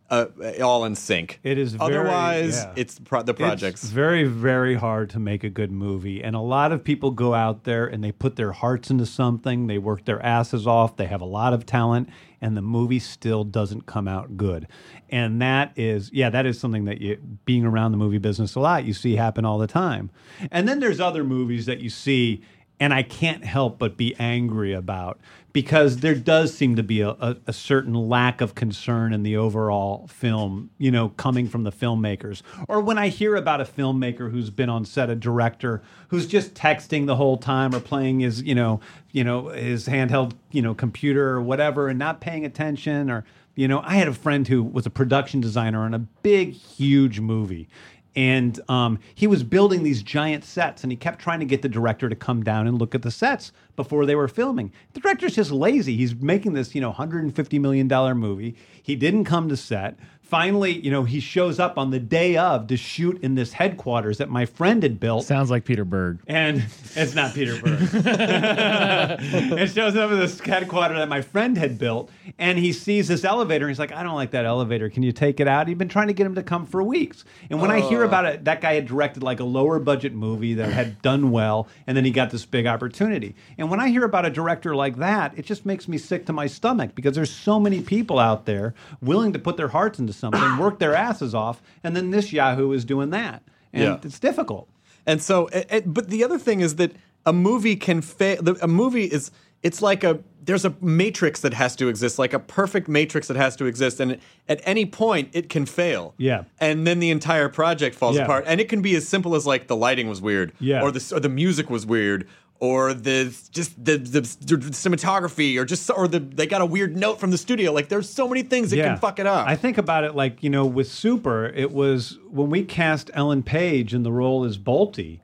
uh, all in sync. It is very- otherwise yeah. it's pro- the projects. It's very, very hard to make a good movie. And a lot of people go out there and they put their hearts into something, they work their asses off, they have a lot of talent, and the movie still doesn't come out good. And that is, yeah, that is something that you, being around the movie business a lot, you see happen all the time. And then there's other movies that you see and I can't help but be angry about because there does seem to be a, a, a certain lack of concern in the overall film, you know, coming from the filmmakers. Or when I hear about a filmmaker who's been on set, a director who's just texting the whole time or playing his, you know, you know, his handheld, you know, computer or whatever and not paying attention or you know, I had a friend who was a production designer on a big, huge movie and um, he was building these giant sets and he kept trying to get the director to come down and look at the sets before they were filming. The director's just lazy. He's making this you know 150 million dollar movie. He didn't come to set finally you know he shows up on the day of to shoot in this headquarters that my friend had built Sounds like Peter Berg. and it's not Peter Berg. it shows up at this headquarters that my friend had built, and he sees this elevator. And he's like, "I don't like that elevator. Can you take it out?" He'd been trying to get him to come for weeks. And when I hear about it, that guy had directed like a lower budget movie that had done well, and then he got this big opportunity. And when I hear about a director like that, it just makes me sick to my stomach because there's so many people out there willing to put their hearts into something, work their asses off, and then this Yahoo is doing that, and Yeah. it's difficult. And so, it, it- but the other thing is that a movie can fail. A movie is it's like a there's a matrix that has to exist, like a perfect matrix that has to exist, and at any point it can fail. Yeah. and then the entire project falls Yeah. apart. And it can be as simple as like the lighting was weird, Yeah. or the or the music was weird. Or the just the, the cinematography, or just or the they got a weird note from the studio. Like there's so many things that can fuck it up. I think about it like, you know, with Super, it was when we cast Ellen Page in the role as Boltie,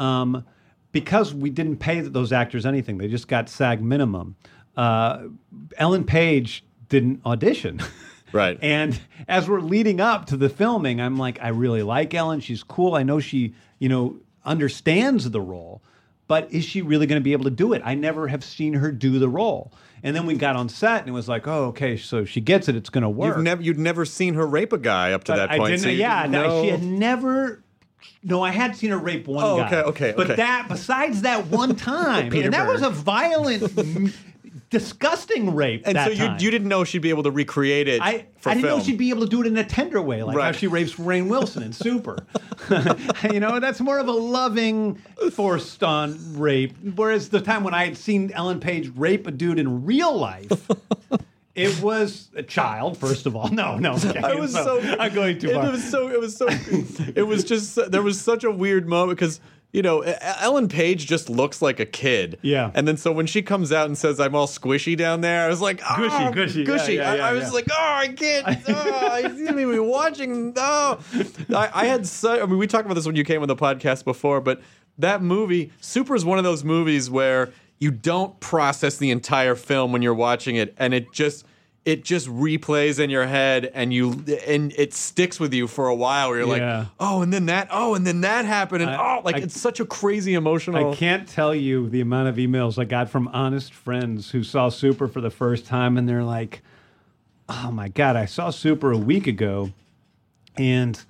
um, because we didn't pay those actors anything, they just got SAG minimum. Uh, Ellen Page didn't audition. Right. And as we're leading up to the filming, I'm like, I really like Ellen. She's cool. I know she, you know, understands the role, but is she really going to be able to do it? I never have seen her do the role. And then we got on set and it was like, oh, okay, so she gets it. It's going to work. You've never you'd never seen her rape a guy up to that I point. didn't, so yeah, no, she had never. No, I had seen her rape one Oh, guy. okay, okay, But okay. that, besides that one time, and that was a violent, disgusting rape. and that so you time. you didn't know she'd be able to recreate it I, I didn't film. know she'd be able to do it in a tender way, like how she rapes Rainn Wilson in Super. you know, that's more of a loving, forced on rape. Whereas the time when I had seen Ellen Page rape a dude in real life, it was a child, first of all. No, no. okay. I was so, I'm going too far. it was so it was so it was just there was such a weird moment because you know Ellen Page just looks like a kid. Yeah. And then so when she comes out and says I'm all squishy down there, I was like, oh, Gushy, gushy, gushy. yeah, I, yeah, I was yeah. like, oh, I can't. Oh, I didn't even be watching. Oh, I, I had so. I mean, we talked about this when you came on the podcast before, but that movie, Super, is one of those movies where you don't process the entire film when you're watching it, and it just it just replays in your head and you and it sticks with you for a while where you're Yeah. like oh and then that oh and then that happened and I- oh like I- it's such a crazy emotional I can't tell you the amount of emails I got from honest friends who saw Super for the first time, and they're like, "Oh my god, I saw Super a week ago, and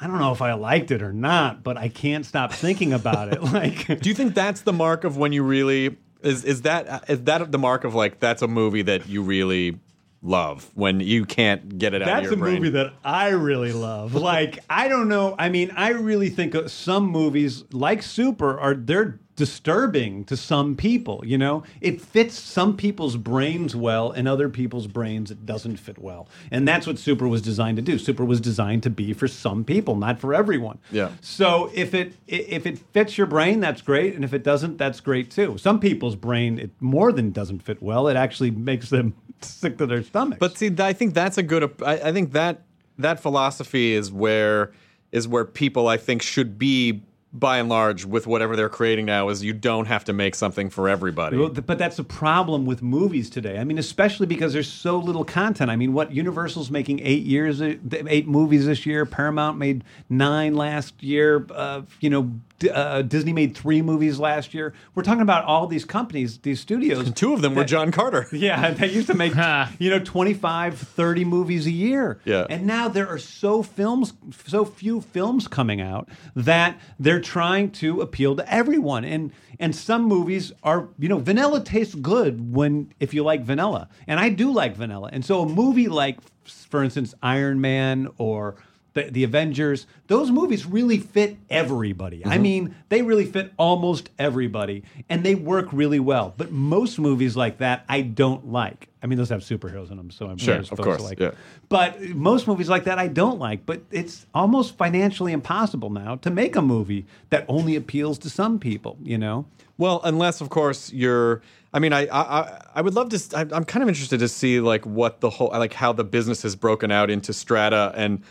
I don't know if I liked it or not, but I can't stop thinking about it." Like, do you think that's the mark of when you really is is that is that the mark of like that's a movie that you really love when you can't get it out of That's a brain movie that I really love. Like, I don't know. I mean, I really think some movies like Super are they're disturbing to some people, you know? It fits some people's brains well and other people's brains it doesn't fit well. And that's what Super was designed to do. Super was designed to be for some people, not for everyone. Yeah. So if it if it fits your brain, that's great, and if it doesn't, that's great too. Some people's brain it more than doesn't fit well. It actually makes them sick to their stomach But see, I think that's a good. I, I think that that philosophy is where is where people I think should be by and large with whatever they're creating now. Is you don't have to make something for everybody. But that's a problem with movies today. I mean, especially because there's so little content. I mean, what Universal's making eight years, uh, eight movies this year. Paramount made nine last year. Uh, you know, uh, Disney made three movies last year. We're talking about all these companies, these studios. Two of them were John Carter. Yeah, they used to make, you know, 25, 30 movies a year. Yeah. And now there are so films, so few films coming out that they're trying to appeal to everyone. And and some movies are, you know, vanilla tastes good when if you like vanilla. And I do like vanilla. And so a movie like for instance Iron Man or the, the Avengers, those movies really fit everybody. I mm-hmm. mean, they really fit almost everybody, and they work really well. But most movies like that, I don't like. I mean, those have superheroes in them, so I'm Sure, of course, like. yeah. But most movies like that, I don't like. But it's almost financially impossible now to make a movie that only appeals to some people. You know? Well, unless of course you're. I mean, I I, I- I would love to. I'm kind of interested to see like what the whole like how the business is broken out into strata and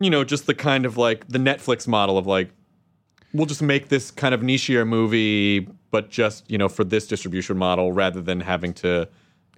you know just the kind of like the Netflix model of like we'll just make this kind of nichier movie, but just you know for this distribution model rather than having to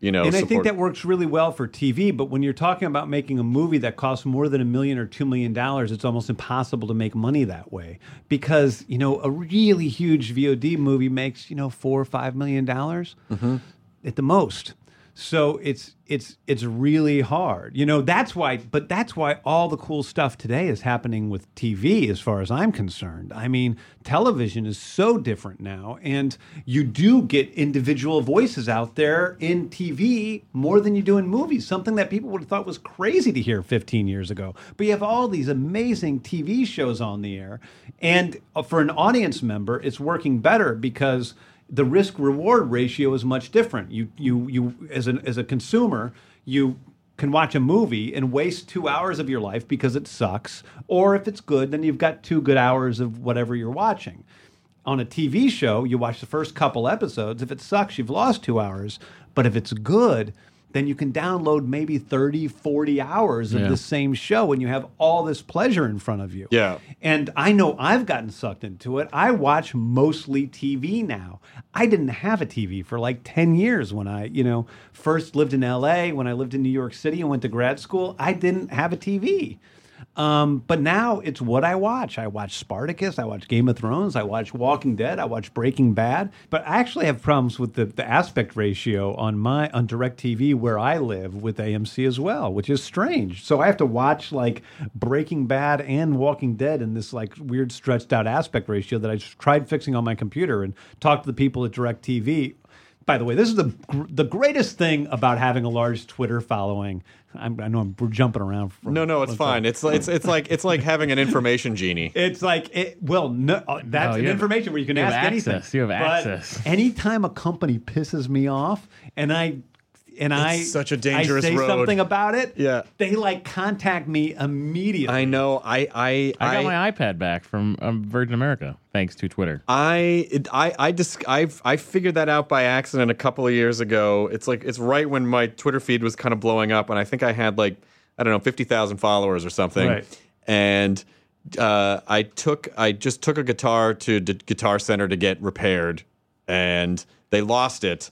you know. and I think that works really well for TV. But when you're talking about making a movie that costs more than a million or two million dollars, it's almost impossible to make money that way because you know a really huge VOD movie makes you know four or five million dollars mm-hmm. at the most. So it's it's it's really hard. You know, that's why but that's why all the cool stuff today is happening with TV as far as I'm concerned. I mean, television is so different now and you do get individual voices out there in TV more than you do in movies, something that people would have thought was crazy to hear 15 years ago. But you have all these amazing TV shows on the air and uh, for an audience member, it's working better because the risk reward ratio is much different. You you you as an as a consumer, you can watch a movie and waste two hours of your life because it sucks, or if it's good, then you've got two good hours of whatever you're watching. On a TV show, you watch the first couple episodes. If it sucks, you've lost two hours. But if it's good, then you can download maybe 30, 40 hours of Yeah. the same show and you have all this pleasure in front of you. Yeah. And I know I've gotten sucked into it. I watch mostly TV now. I didn't have a TV for like 10 years when I, you know, first lived in LA, when I lived in New York City and went to grad school, I didn't have a TV. Um, but now it's what I watch. I watch Spartacus, I watch Game of Thrones, I watch Walking Dead, I watch Breaking Bad. But I actually have problems with the, the aspect ratio on my on DirecTV where I live with AMC as well, which is strange. So I have to watch like Breaking Bad and Walking Dead in this like weird stretched out aspect ratio that I tried fixing on my computer and talked to the people at DirecTV by the way, this is the gr- the greatest thing about having a large Twitter following. I'm, I know I'm, we're jumping around. From No, no, it's fine. side. It's it's it's like it's like having an information genie. It's like it, well, no, uh, that's No, an you have- information where you can you have ask anything. access. You have But access. Anytime a company pisses me off, and I and I such a dangerous I say road. something about it. Yeah. they like contact me immediately. I know. I I I got my iPad back from um, Virgin America thanks to Twitter. I it- I I just I've I figured that out by accident a couple of years ago. It's like it's right when my Twitter feed was kind of blowing up, and I think I had like I don't know fifty thousand followers or something. Right. And uh, I took I just took a guitar to the Guitar Center to get repaired, and they lost it.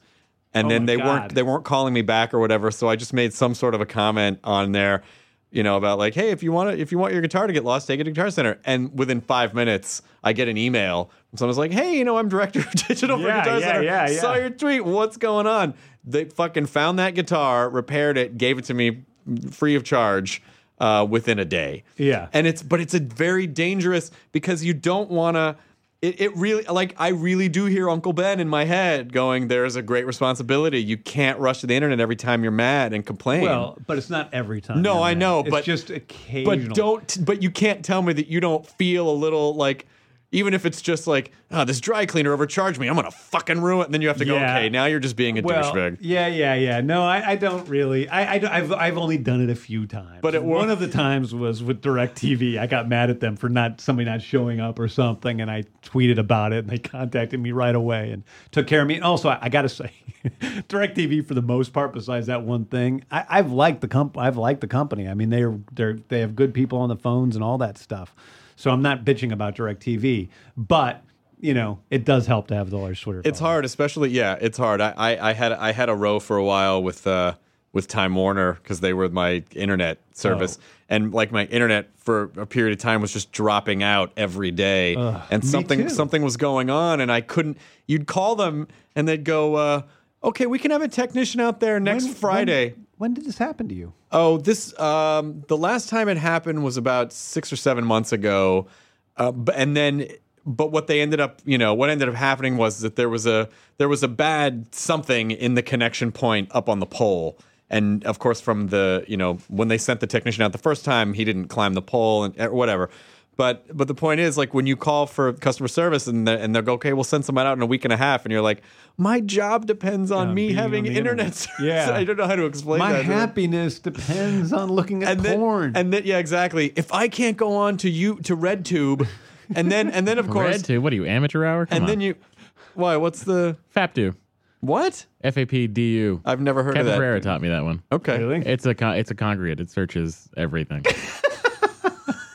And Oh then they God. weren't they weren't calling me back or whatever. So I just made some sort of a comment on there, you know, about like, hey, if you want to, if you want your guitar to get lost, take it to Guitar Center. And within five minutes, I get an email from someone's like, hey, you know, I'm director of digital Yeah, for Guitar yeah, Center. yeah, yeah. Saw your tweet. What's going on? They fucking found that guitar, repaired it, gave it to me free of charge. Uh, within a day, Yeah. and it's but it's a very dangerous because you don't want to. It, it really like I really do hear Uncle Ben in my head going. There's a great responsibility. You can't rush to the internet every time you're mad and complain. well, but it's not every time. No, I mad. know, it's but- just occasional. but don't. But you can't tell me that you don't feel a little like. Even if it's just like, oh, this dry cleaner overcharged me, I'm gonna fucking ruin it. And then you have to go, Yeah. okay, now you're just being a well, douchebag. yeah, yeah, yeah. No, I, I don't really. I, I, have I've only done it a few times. But it one of the times was with DirecTV. I got mad at them for not somebody not showing up or something, and I tweeted about it, and they contacted me right away and took care of me. And also, I, I got to say, DirecTV for the most part, besides that one thing, I, I've liked the comp. I've liked the company. I mean, they're they're they have good people on the phones and all that stuff. So I'm not bitching about DirecTV, but. You know, it does help to have the large Twitter. It's following. hard, especially yeah, it's hard. I, I, I had I had a row for a while with uh with Time Warner because they were my internet service, Oh. and like my internet for a period of time was just dropping out every day, and something something was going on, and I couldn't. You'd call them, and they'd go, uh, "Okay, we can have a technician out there next When- Friday." When, when did this happen to you? Oh, this um, the last time it happened was about six or seven months ago, uh, and then but what they ended up, you know, what ended up happening was that there was a there was a bad something in the connection point up on the pole. And of course, from the you know when they sent the technician out the first time, he didn't climb the pole and or whatever. But but the point is, like when you call for customer service and they and they'll go, okay, we'll send someone out in a week and a half, and you're like, my job depends on On me having on internet, internet. service. Yeah. I don't know how to explain My that. to them happiness depends on looking at and then, porn. and then yeah, exactly. If I can't go on to you to RedTube, and then and then of course, Red too. What are you, amateur hour? Come and on. then you, why? What's the FAPDU. what? F A P D U. I've never heard Kevin of that. Pereira taught me that one. Okay, Really? It's a con- it's a congregate. It searches everything.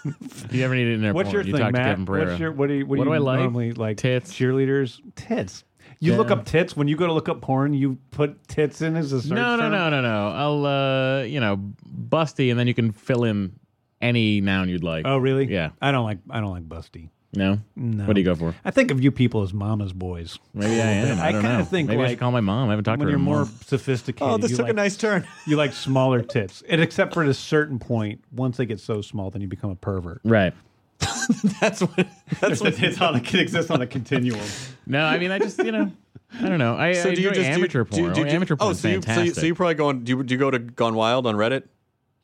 if you ever need it in there, What's your you thing, talk to Matt? Kevin Pereira. What's your what do you what, What do, do you I like? normally like? Tits. cheerleaders, tits. You look Yeah. up tits when you go to look up porn. You put tits in as a search no, no, term? no, no, no. I'll uh, you know, busty, and then you can fill in any noun you'd like. Oh, really? Yeah. I don't like I don't like busty. No. No. What do you go for? I think of you people as mama's boys. Maybe I am. I, I don't kinda know. think, Maybe I like, should call my mom. I haven't talked When to her. you're in a more while. sophisticated, Oh, this you took like, a nice turn. You like smaller tits, and except for at a certain point, once they get so small, then you become a pervert. Right. That's what. That's what. it's on it exists on a continuum. No, I mean, I just you know, I don't know. I, So I do you enjoy just do- amateur do, porn. do, oh, do, amateur porn oh, is so you, so, fantastic. you, so you probably go on. Do you, do you go to Gone Wild on Reddit?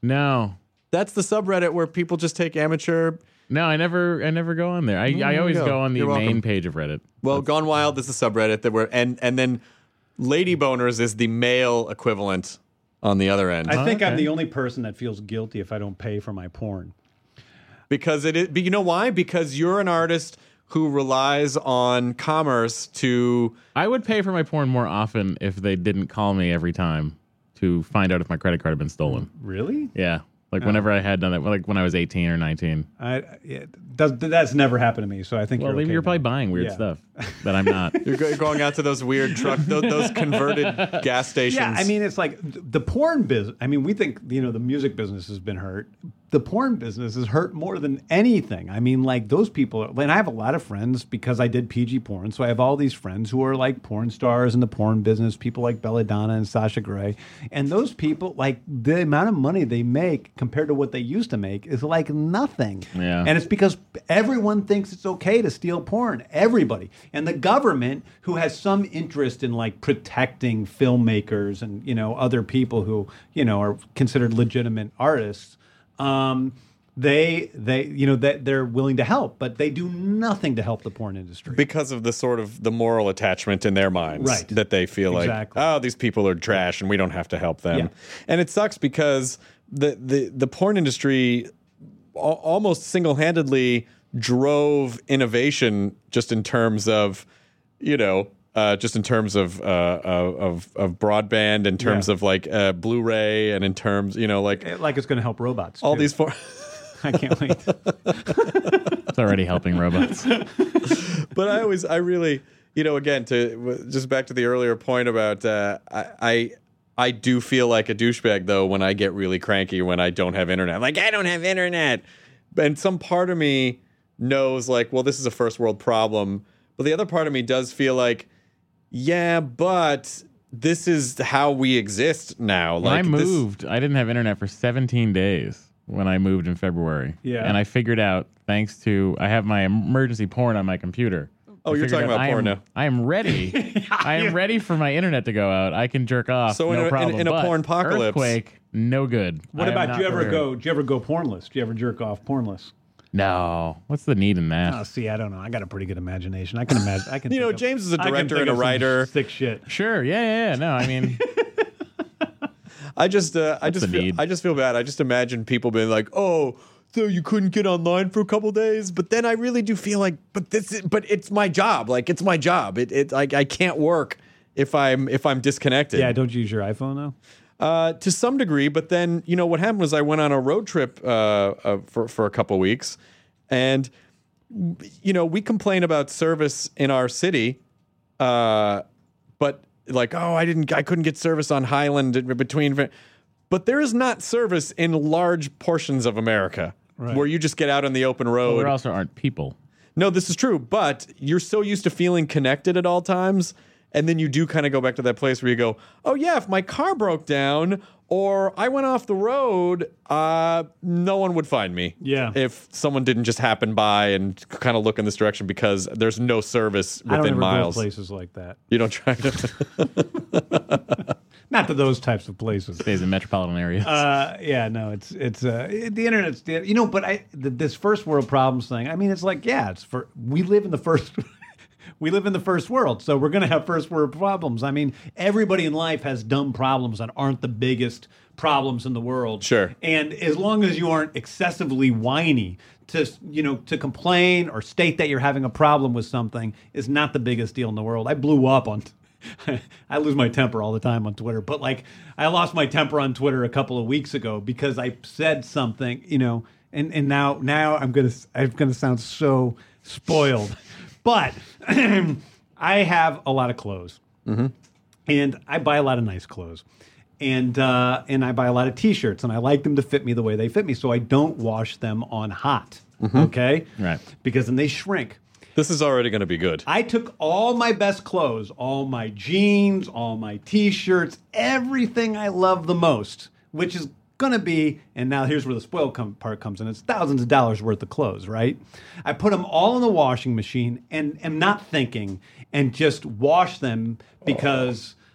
no, That's the subreddit where people just take amateur. No, I never, I never go on there. I, I always go. go on the You're main welcome. page of Reddit. Well, Gone Wild is the subreddit that we're and and then Lady Boners is the male equivalent on the other end. I oh, think I'm the only person that feels guilty if I don't pay for my porn. because it is but you know why because you're an artist who relies on commerce to I would pay for my porn more often if they didn't call me every time to find out if my credit card had been stolen. Really? Yeah. Like Oh. whenever I had done that, like when I was 18 or 19. I, it does, that's never happened to me. So I think Well, you're, okay you're probably now. buying weird Yeah. stuff that I'm not. You're go- going out to those weird truck, those, those converted gas stations. Yeah, I mean, it's like th- the porn business. I mean, we think you know the music business has been hurt. The porn business is hurt more than anything. I mean, like those people. Are, and I have a lot of friends because I did PG porn, so I have all these friends who are like porn stars in the porn business. People like Belladonna and Sasha Grey, and those people, like the amount of money they make compared to what they used to make, is like nothing. Yeah. and it's because everyone thinks it's okay to steal porn. Everybody. And the government, who has some interest in like protecting filmmakers and, you know, other people who, you know, are considered legitimate artists, um, they they you know that they're willing to help, but they do nothing to help the porn industry. because of the sort of the moral attachment in their minds Right. that they feel Exactly. like oh these people are trash and we don't have to help them Yeah. and it sucks because the the, the porn industry al- almost single-handedly drove innovation just in terms of you know uh, just in terms of, uh, of of broadband, in terms Yeah. of like uh, Blu-ray, and in terms, you know, like like it's going to help robots. all too. these. four. I can't wait. It's already helping robots. but I always, I really, you know, again, to just back to the earlier point about, uh, I, I, I do feel like a douchebag though when I get really cranky when I don't have internet. Like I don't have internet, and some part of me knows like, well, this is a first world problem, but the other part of me does feel like, yeah, but this is how we exist now. When I Like this- moved, I didn't have internet for 17 days when I moved in February. Yeah. And I figured out, thanks to, I have my emergency porn on my computer. Oh, I you're talking out about I porn am, now. I am ready. I am ready for my internet to go out. I can jerk off. So in no a- in- problem. in a porn-pocalypse- Earthquake, no good. What I about do you ever prepared. go? Do you ever go pornless? Do you ever jerk off pornless? No. What's the need in that? Oh, see, I don't know. I got a pretty good imagination. I can imagine. I can. You know, of- James is a director and a writer. Sick shit. Sure. Yeah, yeah, yeah. No, I mean, I just, uh, I just, feel, need? I just feel bad. I just imagine people being like, "Oh, so you couldn't get online for a couple days," but then I really do feel like, but this, is, but it's my job. Like it's my job. It, it, like I can't work if I'm if I'm disconnected. Yeah, don't you use your iPhone though. Uh, to some degree, but then you know what happened was I went on a road trip uh, uh, for for a couple weeks, and you know we complain about service in our city, uh, but like oh I didn't I couldn't get service on Highland between, but there is not service in large portions of America Right. where you just get out on the open road. there also aren't people. No, this is true, but you're so used to feeling connected at all times. And then you do kind of go back to that place where you go, oh, yeah, if my car broke down or I went off the road, uh, no one would find me. Yeah. If someone didn't just happen by and kind of look in this direction because there's no service I don't within ever miles. go places like that. You don't try to. Not to those types of places. Stays in metropolitan areas. Uh, yeah, no, it's it's uh, it- the internet's the, you know, but I th this first world problems thing. I mean, it's like yeah, it's for we live in the first. We live in the first world, so we're going to have first world problems. I mean, everybody in life has dumb problems that aren't the biggest problems in the world. Sure. And as long as you aren't excessively whiny to, you know, to complain or state that you're having a problem with something is not the biggest deal in the world. I blew up on I lose my temper all the time on Twitter, but like I lost my temper on Twitter a couple of weeks ago because I said something, you know, and and now now I'm going to I'm going to sound so spoiled. But I have a lot of clothes and I buy a lot of nice clothes, and uh, and I buy a lot of T-shirts, and I like them to fit me the way they fit me, so I don't wash them on hot. Okay, Right. Because then they shrink. this is already going to be good. I took all my best clothes, all my jeans, all my T-shirts, everything I love the most, which is gonna be. And now here's where the spoil com- part comes in. It's thousands of dollars worth of clothes, right? I put them all in the washing machine and am not thinking, and just wash them because.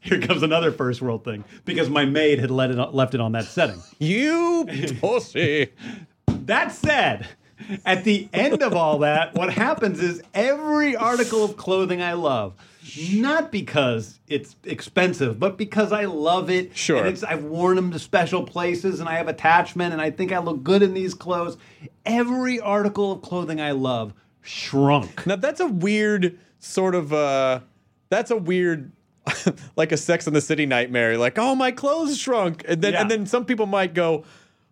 Here comes another first world thing because my maid had let it left it on that setting. You pussy. That said, at the end of all that, what happens is every article of clothing I love, not because it's expensive, but because I love it. Sure. And it's, I've worn them to special places and I have attachment and I think I look good in these clothes. Every article of clothing I love shrunk. Now that's a weird sort of uh that's a weird like a Sex in the City nightmare. Like, oh, my clothes shrunk, and then Yeah. and then some people might go.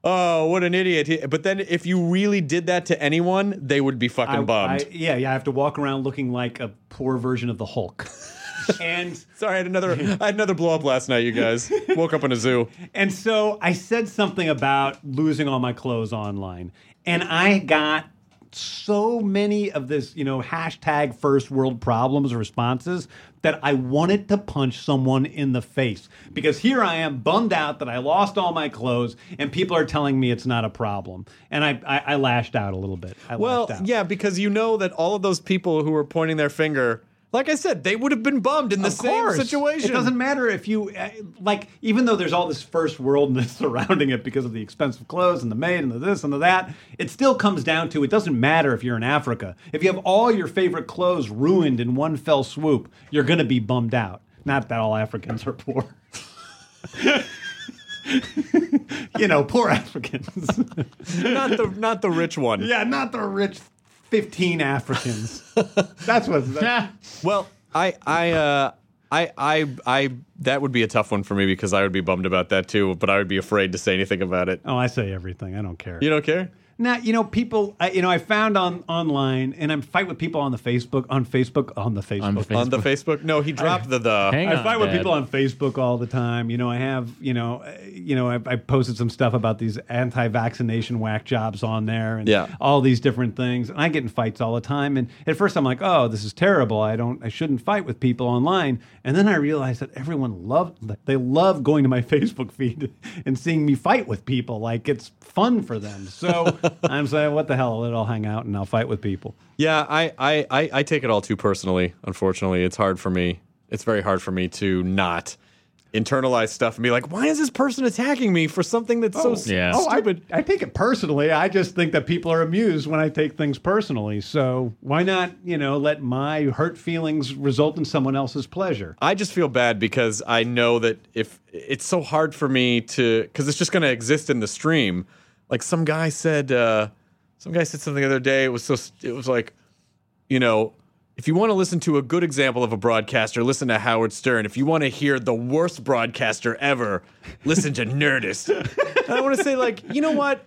Oh, what an idiot! But then, if you really did that to anyone, they would be fucking I- bummed. I- yeah, yeah. I have to walk around looking like a poor version of the Hulk. and Sorry, I had another. I had another blow up last night. You guys woke up in a zoo. And so I said something about losing all my clothes online. And I got so many of this, you know, hashtag first world problems responses that I wanted to punch someone in the face. Because here I am bummed out that I lost all my clothes and people are telling me it's not a problem. And I, I, I lashed out a little bit. I Well, yeah, because you know that all of those people who were pointing their finger, like I said, they would have been bummed in the Of same course. situation. It doesn't matter if you uh, like, even though there's all this first worldness surrounding it because of the expensive clothes and the maid and the this and the that. It still comes down to it doesn't matter if you're in Africa. If you have all your favorite clothes ruined in one fell swoop, you're going to be bummed out. Not that all Africans are poor. you know, poor Africans. not the not the rich one. yeah, not the rich 15 Africans. That's what. That's, Well, I I uh I I I that would be a tough one for me because I would be bummed about that too, but I would be afraid to say anything about it. oh, I say everything. I don't care. You don't care? Now, you know, people, I, you know, I found on online, and I'm fight with people on the Facebook, on Facebook, on the Facebook. On the On the Facebook? No, he dropped the the. Hang I on, fight with people on Facebook all the time. You know, I have, you know, uh, you know, I, I posted some stuff about these anti-vaccination whack jobs on there, and Yeah. all these different things. And I get in fights all the time. And at first, I'm like, oh, this is terrible. I don't, I shouldn't fight with people online. And then I realized that everyone loved, they love going to my Facebook feed and seeing me fight with people. Like it's fun for them. So I'm saying, what the hell? Let I'll hang out and I'll fight with people. Yeah, I, I, I, I take it all too personally, unfortunately. It's hard for me. It's very hard for me to not internalize stuff and be like, why is this person attacking me for something that's so oh, s- Yeah. Oh, I, stupid? I take it personally. I just think that people are amused when I take things personally. So why not, you know, let my hurt feelings result in someone else's pleasure? I just feel bad because I know that if it's so hard for me to, because it's just going to exist in the stream. Like some guy said, uh, some guy said something the other day. It was so, it was like, you know, if you want to listen to a good example of a broadcaster, listen to Howard Stern. If you want to hear the worst broadcaster ever, listen to Nerdist. and I want to say, like, you know what?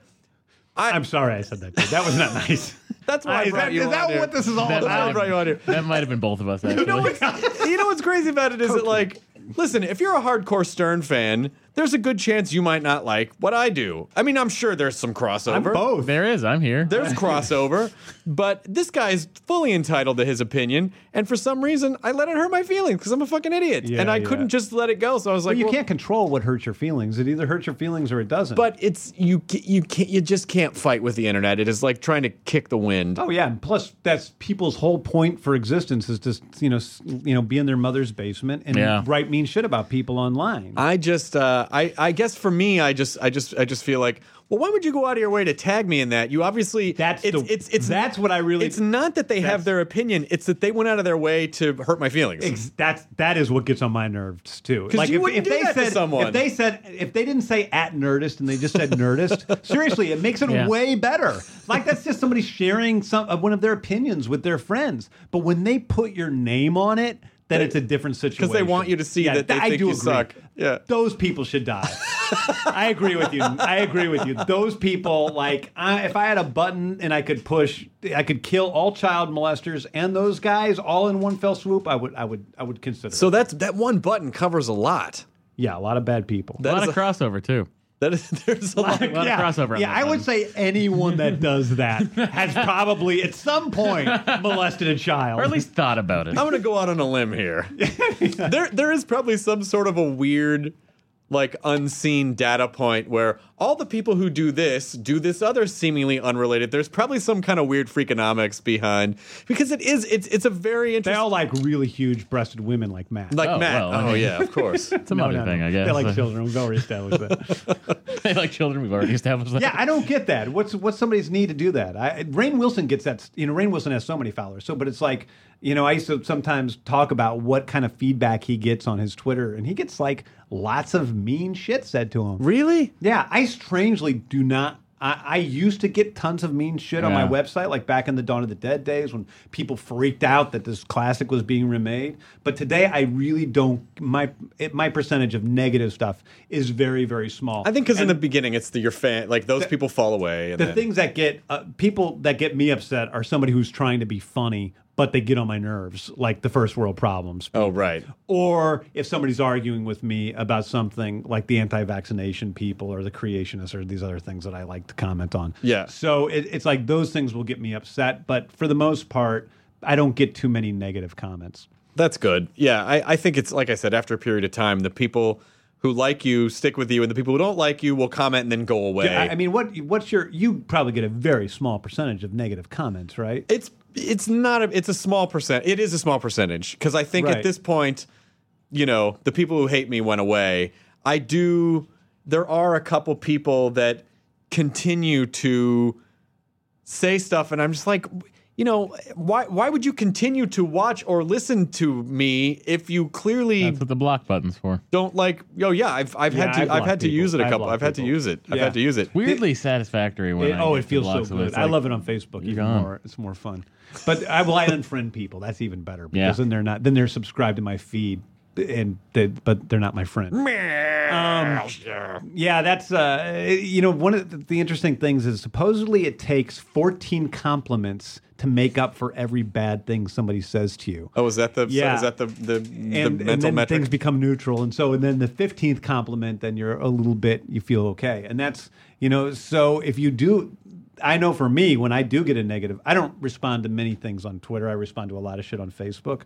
I'm sorry I said that. Kid. That was not nice. That's why I is brought that, you is on that here. what this is all That That's why I might about? brought you on here. That might have been both of us, actually. You know what's, you know what's crazy about it is that like, listen, if you're a hardcore Stern fan, there's a good chance you might not like what I do. I mean, I'm sure there's some crossover. I'm both. there is. I'm here. There's crossover, but this guy's fully entitled to his opinion, and for some reason, I let it hurt my feelings because I'm a fucking idiot, Yeah, and I yeah. couldn't just let it go. So I was like, But you well, can't control what hurts your feelings. It either hurts your feelings or it doesn't. But it's you. You can't. You just can't fight with the internet. It is like trying to kick the wind. Oh yeah, and plus that's people's whole point for existence is to you know you know be in their mother's basement and Yeah. write mean shit about people online. I just, uh, I, I guess for me, I just, I just, I just feel like, well, why would you go out of your way to tag me in that? You obviously, That's it's, the- it's, it's, that's what I really- It's not that they have their opinion; it's that they went out of their way to hurt my feelings. Ex- that's that is what gets on my nerves too. 'Cause you wouldn't do they that to said someone. if they said if they didn't say at Nerdist and they just said Nerdist, seriously, it makes it Yeah. way better. Like that's just somebody sharing some of one of their opinions with their friends. But when they put your name on it, then it's a different situation. Because they want you to see that they I think do you agree. suck. Yeah. those people should die. I agree with you. I agree with you. Those people, like, I, if I had a button and I could push, I could kill all child molesters and those guys all in one fell swoop. I would, I would, I would consider. So it. that's that one button covers a lot. yeah, a lot of bad people. a lot is of crossover too. That is, there's a lot. lot of yeah, crossover Yeah, that I would say anyone that does that has probably at some point molested a child, Or at least thought about it. I'm gonna go out on a limb here. There, there is probably some sort of a weird, like unseen data point where all the people who do this do this other seemingly unrelated. There's probably some kind of weird freakonomics behind because it is. It's it's a very They interesting. all like really huge-breasted women like Matt. like Oh, Matt. well, I oh mean- yeah, of course. It's a mother thing, I guess. They like children. We've already established that. they like children. We've already established that. Yeah, I don't get that. What's what's somebody's need to do that? I, Rainn Wilson gets that. You know, Rainn Wilson has so many followers. So, but it's like, you know, I used to sometimes talk about what kind of feedback he gets on his Twitter, and he gets like lots of mean shit said to him. really? Yeah, I strangely do not I, I used to get tons of mean shit on my Yeah. website, like back in the Dawn of the Dead days when people freaked out that this classic was being remade. But today, I really don't. My it, my percentage of negative stuff is very very small. I think because in the beginning, it's the your fan, like those people fall away. And the then- things that get uh, people that get me upset are somebody who's trying to be funny, but they get on my nerves, like the first world problems. Oh, right. Or if somebody's arguing with me about something like the anti-vaccination people or the creationists or these other things that I like to comment on. Yeah. So it, it's like those things will get me upset, but for the most part, I don't get too many negative comments. That's good. Yeah, I, I think it's like I said. After a period of time, the people who like you stick with you, and the people who don't like you will comment and then go away. I, I mean, what what's your? You probably get a very small percentage of negative comments, right? it's it's not a it's a small percent. It is a small percentage because I think Right. at this point, you know, the people who hate me went away. I do. There are a couple people that continue to say stuff, and I'm just like, you know, why why would you continue to watch or listen to me if you clearly That's what the block button's for. don't like? oh yeah, I've I've Yeah, had I to I've block had to people. use it a I couple. block I've had to people. use it. I've Yeah. had to use it. Weirdly satisfactory when It- I oh, get it the feels so blocks of good. It's I like- love it on Facebook even gone. more. It's more fun. But I will I unfriend people. That's even better because Yeah. then they're not then they're subscribed to my feed and they, but they're not my friend. Um, yeah, that's uh, you know one of the, interesting things is supposedly it takes 14 compliments to make up for every bad thing somebody says to you. Oh, is that the Yeah. is that the the, the and, mental and then metric? things become neutral and so and then the 15th compliment then you're a little bit you feel okay and that's you know so if you do i know for me when i do get a negative i don't respond to many things on twitter i respond to a lot of shit on facebook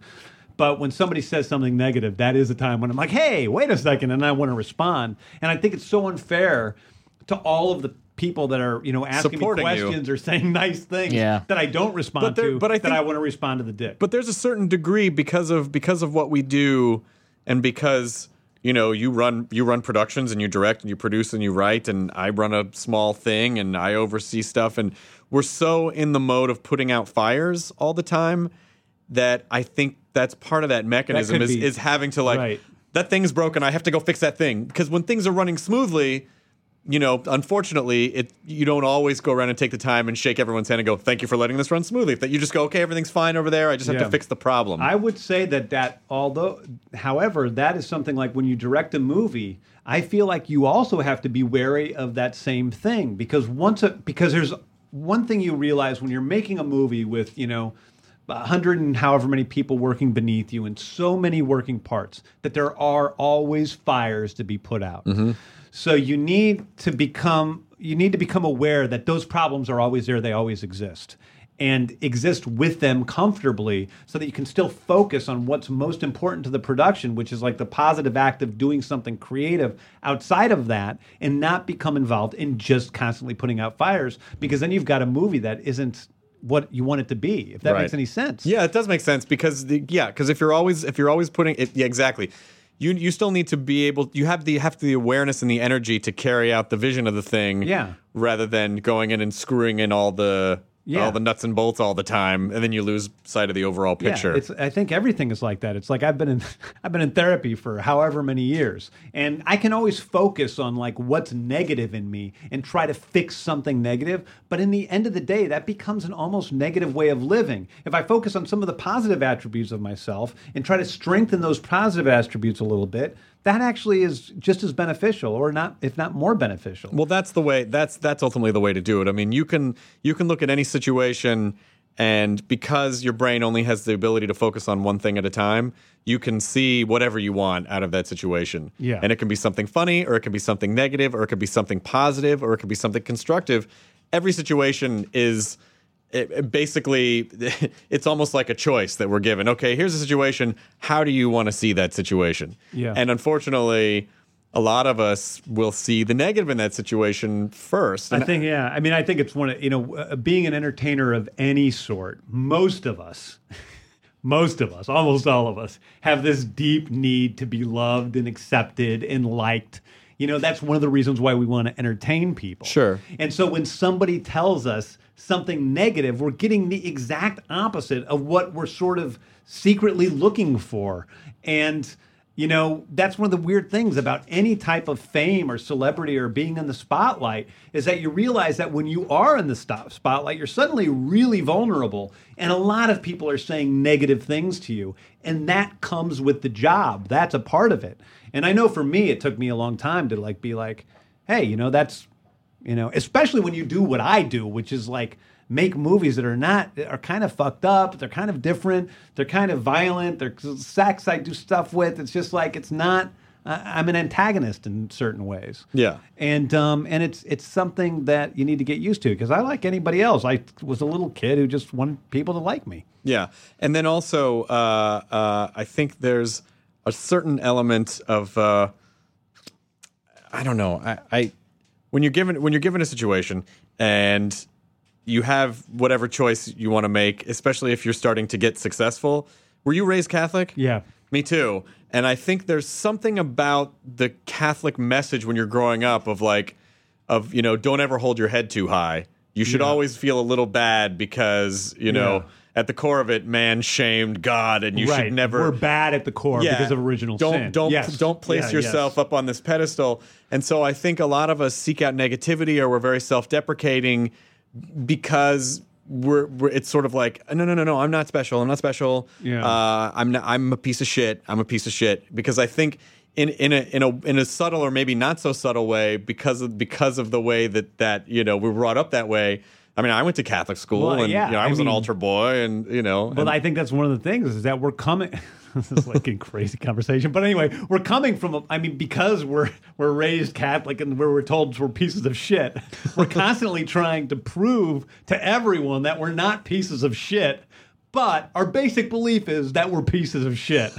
but when somebody says something negative that is a time when i'm like hey wait a second and i want to respond and i think it's so unfair to all of the people that are you know asking Supporting me you. questions or saying nice things Yeah. that i don't respond But there- to but I that think- i want to respond to the dick but there's a certain degree because of because of what we do and because you know you run you run productions and you direct and you produce and you write and I run a small thing and I oversee stuff and we're so in the mode of putting out fires all the time that I think that's part of that mechanism could is, be- is having to like Right. that thing's broken I have to go fix that thing because when things are running smoothly you know, unfortunately, it you don't always go around and take the time and shake everyone's hand and go, "Thank you for letting this run smoothly." That you just go, "Okay, everything's fine over there. I just have Yeah. to fix the problem." I would say that that although however that is something like when you direct a movie I feel like you also have to be wary of that same thing because once a, because there's one thing you realize when you're making a movie with you know a hundred and however many people working beneath you and so many working parts that there are always fires to be put out. Mm-hmm. So you need to become you need to become aware that those problems are always there. They always exist and exist with them comfortably so that you can still focus on what's most important to the production, which is like the positive act of doing something creative outside of that and not become involved in just constantly putting out fires because then you've got a movie that isn't what you want it to be, if that Right. makes any sense. Yeah, it does make sense because the, yeah, because if you're always if you're always putting it, yeah, exactly. You you still need to be able. You have the have the awareness and the energy to carry out the vision of the thing. Yeah. Rather than going in and screwing in all the Yeah. all the nuts and bolts all the time, and then you lose sight of the overall picture. Yeah, it's, I think everything is like that. It's like I've been in I've been in therapy for however many years, and I can always focus on like what's negative in me and try to fix something negative. But in the end of the day, that becomes an almost negative way of living. If I focus on some of the positive attributes of myself and try to strengthen those positive attributes a little bit, that actually is just as beneficial, or not, if not more beneficial. Well, that's the way. That's that's ultimately the way to do it. I mean, you can you can look at any situation, and because your brain only has the ability to focus on one thing at a time, you can see whatever you want out of that situation. Yeah. and it can be something funny, or it can be something negative, or it could be something positive, or it could be something constructive. Every situation is. It, it basically, it's almost like a choice that we're given. Okay, here's a situation. How do you want to see that situation? Yeah. And unfortunately, a lot of us will see the negative in that situation first. I think, yeah. I mean, I think it's one of, you know, uh, being an entertainer of any sort, most of us, most of us, almost all of us, have this deep need to be loved and accepted and liked. You know, that's one of the reasons why we want to entertain people. Sure. And so when somebody tells us something negative, we're getting the exact opposite of what we're sort of secretly looking for. And, you know, that's one of the weird things about any type of fame or celebrity or being in the spotlight is that you realize that when you are in the spotlight, you're suddenly really vulnerable. And a lot of people are saying negative things to you. And that comes with the job. That's a part of it. And I know for me, it took me a long time to like be like, hey, you know, that's you know especially when you do what i do which is like make movies that are not are kind of fucked up they're kind of different they're kind of violent they're sex i do stuff with it's just like it's not i'm an antagonist in certain ways Yeah. and um and it's it's something that you need to get used to because i like anybody else i was a little kid who just wanted people to like me Yeah, and then also, uh, uh, I think there's a certain element of uh, I don't know. I, I when you're given when you're given a situation and you have whatever choice you want to make, especially if you're starting to get successful. Were you raised Catholic? Yeah. Me too. And I think there's something about the Catholic message when you're growing up of like, of, you know, don't ever hold your head too high. You should Yeah. always feel a little bad because, you know, Yeah. At the core of it, man shamed God and you right should never. we're bad at the core because of original don't, sin Don't Yes. don't place Yeah, yourself yes. up on this pedestal. And so I think a lot of us seek out negativity or we're very self-deprecating because we're, we're it's sort of like no no no no I'm not special I'm not special Yeah. uh, I'm not, I'm a piece of shit I'm a piece of shit because I think in in a in a in a subtle or maybe not so subtle way because of because of the way that that you know we were brought up that way I mean I went to Catholic school Well, and yeah, you know I I was an altar boy and you know But and- I think that's one of the things is that we're coming. this is like a crazy conversation, but anyway, we're coming from. A, I mean, because we're we're raised Catholic and where we're told we're pieces of shit. We're constantly trying to prove to everyone that we're not pieces of shit. But our basic belief is that we're pieces of shit.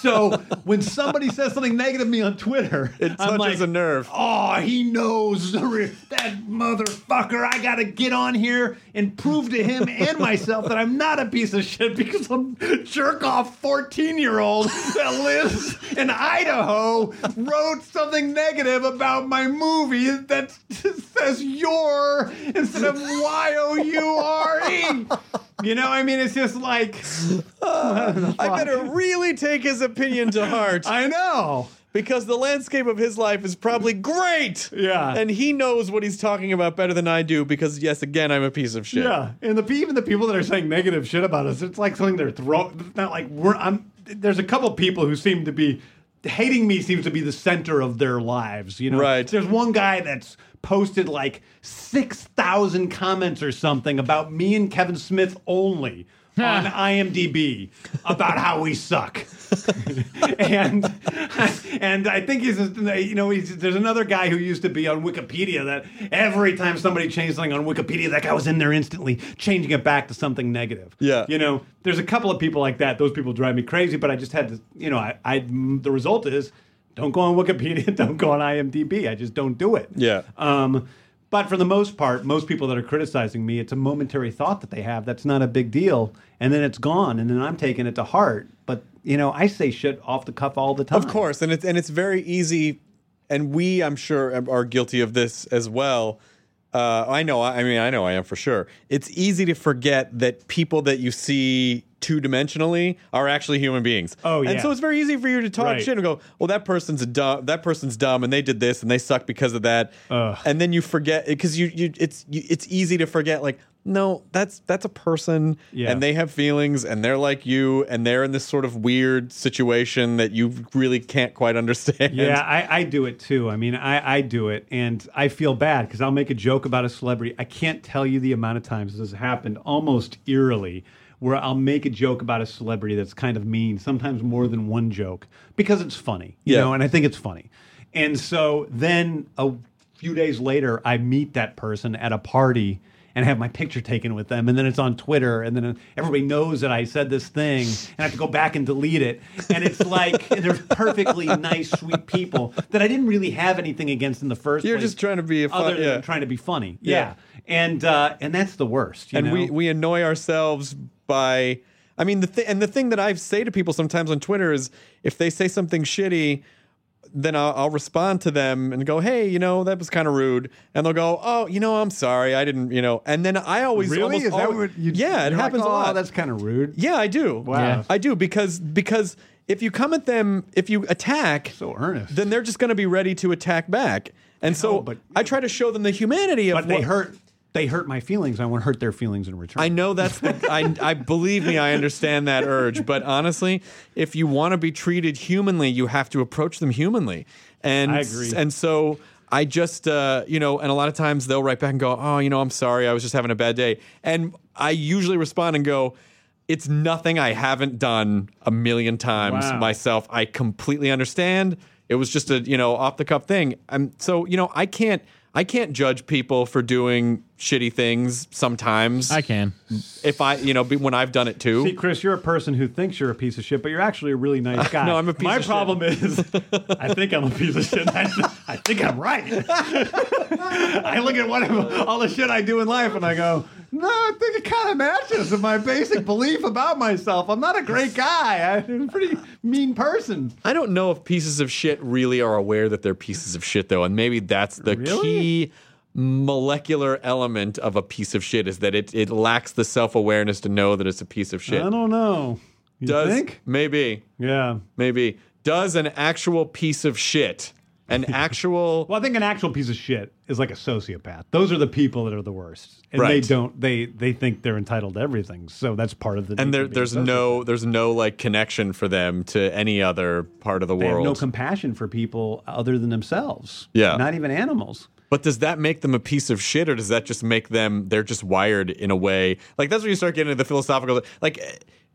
So when somebody says something negative to me on Twitter, It I'm touches like, a nerve. Oh, he knows that motherfucker. I got to get on here and prove to him and myself that I'm not a piece of shit because some jerk off 14 year old that lives in Idaho wrote something negative about my movie that says your instead of Y O U R E. You know, I mean, it's just like, I better really take his opinion to heart. I know. because the landscape of his life is probably great. Yeah. And he knows what he's talking about better than I do because, yes, again, I'm a piece of shit. Yeah, and the even the people that are saying negative shit about us, it's like something they're throwing. It's not like we're. I'm. There's a couple people who seem to be hating me. Seems to be the center of their lives. You know, Right. There's one guy that's posted like six thousand comments or something about me and Kevin Smith only. On IMDb about how we suck, and and I think he's you know he's, there's another guy who used to be on Wikipedia that every time somebody changed something on Wikipedia that guy was in there instantly changing it back to something negative. Yeah. you know there's a couple of people like that. Those people drive me crazy, but I just had to you know I, I the result is don't go on Wikipedia, don't go on IMDb. I just don't do it. Yeah. Um, but for the most part, most people that are criticizing me, it's a momentary thought that they have. That's not a big deal, and then it's gone, and then I'm taking it to heart. But you know, I say shit off the cuff all the time. Of course, and it's and it's very easy, and we, I'm sure, are guilty of this as well. Uh, I know. I mean, I know. I am for sure. It's easy to forget that people that you see two dimensionally are actually human beings. Oh, And so it's very easy for you to talk Right. shit and go, "Well, that person's a dumb. That person's dumb, and they did this, and they suck because of that." Ugh. And then you forget because you you it's you, it's easy to forget like. No, that's that's a person, Yeah. and they have feelings, and they're like you, and they're in this sort of weird situation that you really can't quite understand. Yeah, I, I do it too. I mean, I, I do it, and I feel bad because I'll make a joke about a celebrity. I can't tell you the amount of times this has happened, almost eerily, where I'll make a joke about a celebrity that's kind of mean, sometimes more than one joke, because it's funny, you Yeah. know, and I think it's funny. And so then a few days later, I meet that person at a party and have my picture taken with them, and then it's on Twitter, and then everybody knows that I said this thing, and I have to go back and delete it. And it's like they're perfectly nice, sweet people that I didn't really have anything against in the first You're place. just trying to be a fun- other than yeah. trying to be funny. Yeah. Yeah, and uh, and that's the worst. you and know? we we annoy ourselves by I mean the th- and the thing that I say to people sometimes on Twitter is if they say something shitty then I'll, I'll respond to them and go, "Hey, you know that was kind of rude," and they'll go, "Oh, you know, I'm sorry, I didn't, you know." And then I always, really almost is that always- what you? yeah, it you're like, happens oh, a lot. That's kind of rude. Yeah, I do. Wow. Yeah. I do because because if you come at them, if you attack, So earnest. then they're just going to be ready to attack back. And so but- I try to show them the humanity of but they hurt. They hurt my feelings. I want to hurt their feelings in return. I know that's the, I, I believe me, I understand that urge. But honestly, if you want to be treated humanly, you have to approach them humanly. And I agree. And so I just, uh, you know, and a lot of times they'll write back and go, "Oh, you know, I'm sorry, I was just having a bad day." And I usually respond and go. It's nothing I haven't done a million times Wow. myself. I completely understand. It was just a you know off the cuff thing. And so you know I can't I can't judge people for doing shitty things sometimes I can. if I, you know, be, when I've done it too. See, Chris, you're a person who thinks you're a piece of shit, but you're actually a really nice guy. No, I'm a piece My of shit. My problem is, I think I'm a piece of shit. I, I think I'm right. I look at what all the shit I do in life, and I go, no, I think it kind of matches with my basic belief about myself. I'm not a great guy. I'm a pretty mean person. I don't know if pieces of shit really are aware that they're pieces of shit, though, and maybe that's the Really? key molecular element of a piece of shit is that it it lacks the self awareness to know that it's a piece of shit. I don't know. You Does think? maybe Yeah. maybe does an actual piece of shit an actual Well, I think an actual piece of shit is like a sociopath. Those are the people that are the worst, and they don't. They they think they're entitled to everything. So that's part of the. and there, there's a no there's no like connection for them to any other part of the They have world. no compassion for people other than themselves. Yeah. Not even animals. But does that make them a piece of shit, or does that just make them they're just wired in a way? Like that's where you start getting into the philosophical. Like, eh,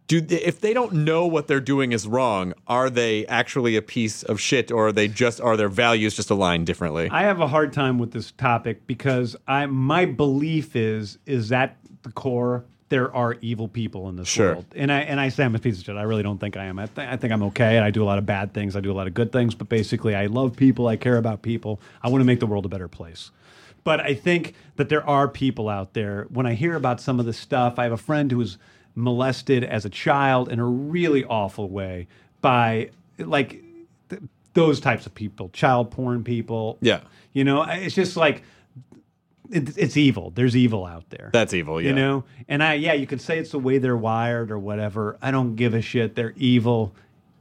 do they, if they don't know what they're doing is wrong, are they actually a piece of shit, or are they just are their values just aligned differently? I have a hard time with this topic because I my belief is is that the core there are evil people in this Sure. world, and I and I say I'm a piece of shit. I really don't think I am. I, th- I think I'm okay, and I do a lot of bad things. I do a lot of good things, but basically, I love people. I care about people. I want to make the world a better place. But I think that there are people out there. When I hear about some of this stuff, I have a friend who was molested as a child in a really awful way by like th- those types of people, child porn people. Yeah. You know, it's just like it, it's evil. There's evil out there. That's evil, yeah. You know, and I yeah, you could say it's the way they're wired or whatever. I don't give a shit. They're evil,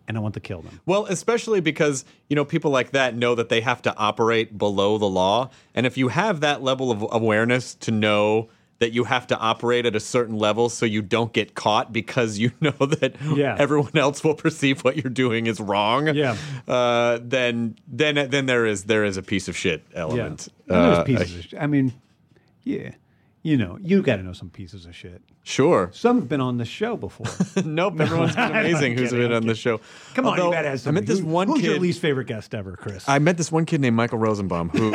and I want to kill them. Well, especially because, you know, people like that know that they have to operate below the law. And if you have that level of awareness to know that you have to operate at a certain level so you don't get caught because you know that Yeah. everyone else will perceive what you're doing is wrong. Yeah. Uh, then then then there is there is a piece of shit Yeah, element. There's Uh, pieces. of sh- I mean, yeah, you know, you got to know some pieces of shit. Sure. Some have been on the show before. nope, everyone's been amazing who's kidding, been on the show. Come on, you got to have I met this who- one who's kid. your least favorite guest ever, Chris? I met this one kid named Michael Rosenbaum who,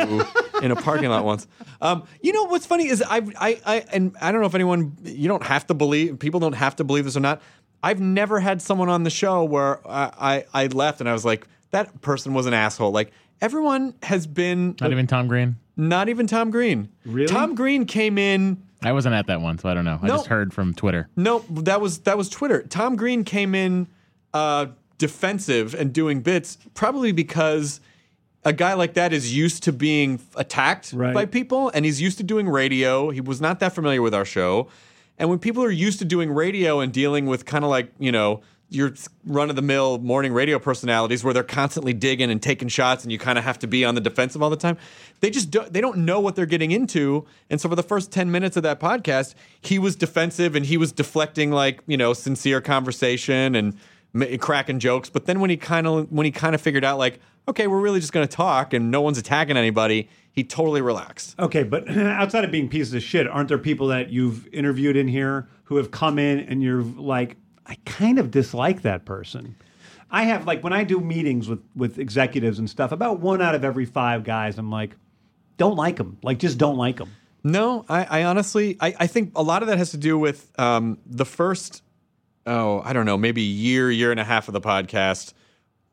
in a parking lot once. Um, you know what's funny is I've, I, I, and I don't know if anyone, you don't have to believe, people don't have to believe this or not. I've never had someone on the show where I, I, I left and I was like, that person was an asshole. Like everyone has been, Not even Tom Green. not even Tom Green. Really? Tom Green came in. I wasn't at that one, so I don't know. I No. just heard from Twitter. No, that was that was Twitter. Tom Green came in uh, defensive and doing bits, probably because a guy like that is used to being attacked Right. by people, and he's used to doing radio. He was not that familiar with our show, and when people are used to doing radio and dealing with kind of like you know your run of the mill morning radio personalities where they're constantly digging and taking shots and you kind of have to be on the defensive all the time they just do, they don't know what they're getting into and so for the first 10 minutes of that podcast he was defensive and he was deflecting like you know sincere conversation and cracking jokes but then when he kind of when he kind of figured out like okay we're really just going to talk and no one's attacking anybody he totally relaxed Okay, but outside of being pieces of shit, aren't there people that you've interviewed in here who have come in and you're like, I kind of dislike that person? I have like when I do meetings with with executives and stuff, about one out of every five guys, I'm like, don't like them, like just don't like them. No, I, I honestly, I, I think a lot of that has to do with um, the first, oh, I don't know, maybe year, year and a half of the podcast.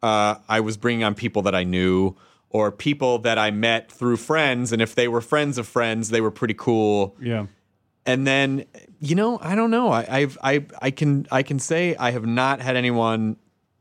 Uh, I was bringing on people that I knew or people that I met through friends, and if they were friends of friends, they were pretty cool. Yeah. And then, you know, I don't know. I, I've, I, I can, I can say I have not had anyone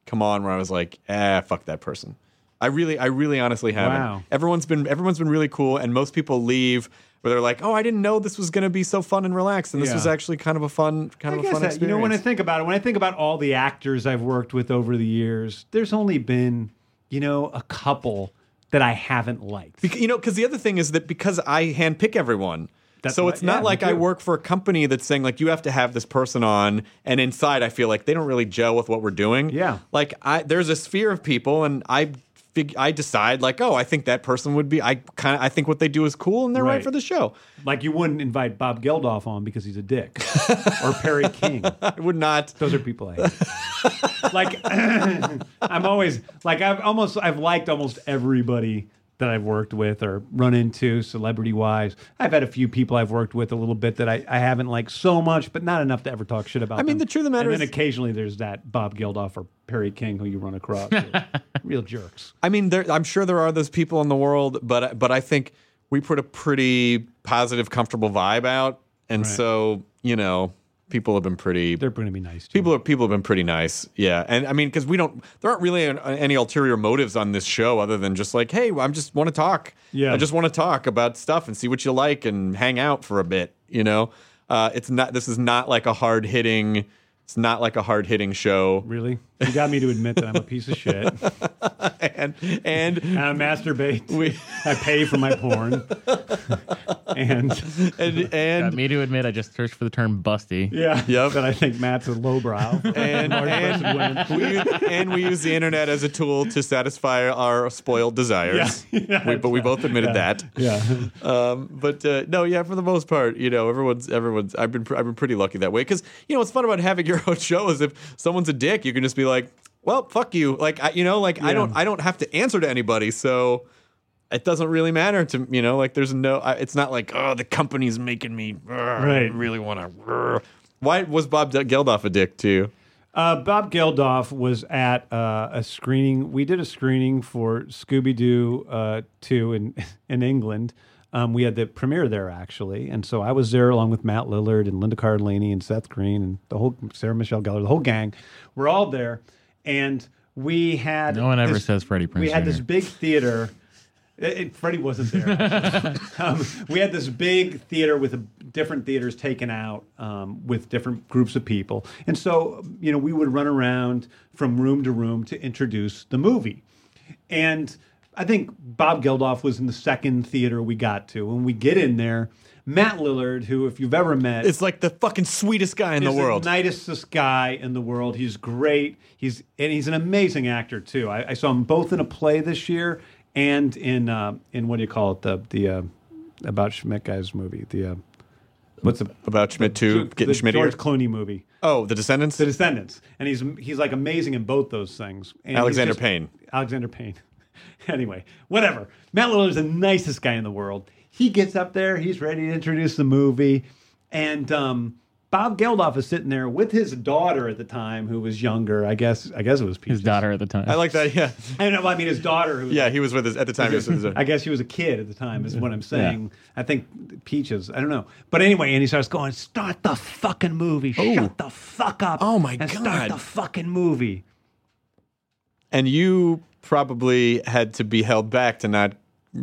come on where I was like, ah, fuck that person. I really, I really honestly haven't. Wow. Everyone's been, everyone's been really cool, and most people leave where they're like, "Oh, I didn't know this was going to be so fun and relaxed, and this Yeah. was actually kind of a fun, kind I of a fun that- experience." you know, when I think about it, when I think about all the actors I've worked with over the years, there's only been, you know, a couple that I haven't liked. Bec- you know, because the other thing is that because I handpick everyone. That's so what- it's not yeah, like I work for a company that's saying like you have to have this person on, and inside I feel like they don't really gel with what we're doing. Yeah. like I there's a sphere of people, and I fig- I decide like oh I think that person would be I kind of I think what they do is cool, and they're right, Right. for the show. Like you wouldn't invite Bob Geldof on because he's a dick, or Perry King. I would not. Those are people I hate. like I'm always like I've almost I've liked almost everybody that I've worked with or run into celebrity wise. I've had a few people I've worked with a little bit that I, I haven't liked so much, but not enough to ever talk shit about. I mean, them. the truth of the matter and then is- occasionally there's that Bob Geldof or Perry King who you run across. Real jerks. I mean, there, I'm sure there are those people in the world, but but I think we put a pretty positive, comfortable vibe out, and Right. so you know, people have been pretty. They're going to be nice. To People are people have been pretty nice, yeah. And I mean, because we don't, there aren't really an, any ulterior motives on this show other than just like, hey, I'm just want to talk. Yeah. I just want to talk about stuff and see what you like and hang out for a bit. You know, uh, it's not. This is not like a hard hitting. It's not like a hard hitting show. Really? You got me to admit that I'm a piece of shit. and and And I masturbate. we I pay for my porn. and and and Got me to admit, I just searched for the term busty. yeah, Yep. that I think Matt's a lowbrow. and and we, use, and we use the internet as a tool to satisfy our spoiled desires. Yeah. we, but we both admitted that. yeah. Um, but uh, no, yeah, for the most part, you know, everyone's everyone's. I've been I've been pretty lucky that way because you know what's fun about having your own show is if someone's a dick, you can just be like, well, fuck you. Like I, you know, like I don't I don't have to answer to anybody, so. It doesn't really matter to you know, like there's no. I, it's not like oh, the company's making me. uh, Right. really want to. Why was Bob Geldof a dick to you? Uh, Bob Geldof was at uh, a screening. We did a screening for Scooby Doo uh, 2 in, in England. Um, we had the premiere there, actually. And so I was there along with Matt Lillard and Linda Cardellini and Seth Green and the whole Sarah Michelle Gellar, the whole gang. We're all there. And we had. No one ever this- says Freddie Prinze We had this big theater. It, it- Freddie wasn't there. um, we had this big theater with a, different theaters taken out um, with different groups of people, and so you know we would run around from room to room to introduce the movie. And I think Bob Geldof was in the second theater we got to. When we get in there, Matt Lillard, who if you've ever met, It's like the fucking sweetest guy in the world. the nicest guy in the world. He's great. He's and he's an amazing actor too. I, I saw him both in a play this year and in uh, in what do you call it the the uh, about Schmidt guy's movie the uh, what's the About Schmidt too, getting Schmidt George Clooney movie Oh, The Descendants. The Descendants and he's he's like amazing in both those things. And Alexander just- Payne. Alexander Payne. anyway, whatever. Matt Lillard is the nicest guy in the world. He gets up there, he's ready to introduce the movie, and um, Bob Geldof is sitting there with his daughter at the time, who was younger. I guess. I guess it was Peaches. His daughter at the time. I like that. Yeah, I know. I mean, his daughter. Who yeah. He was with us at the time. He was his, I guess she was a kid at the time, is what I'm saying. I think Peaches. I don't know. But anyway, and he starts going, "Start the fucking movie! Shut the fuck up! Oh, my and Start the fucking movie!" and you probably had to be held back to not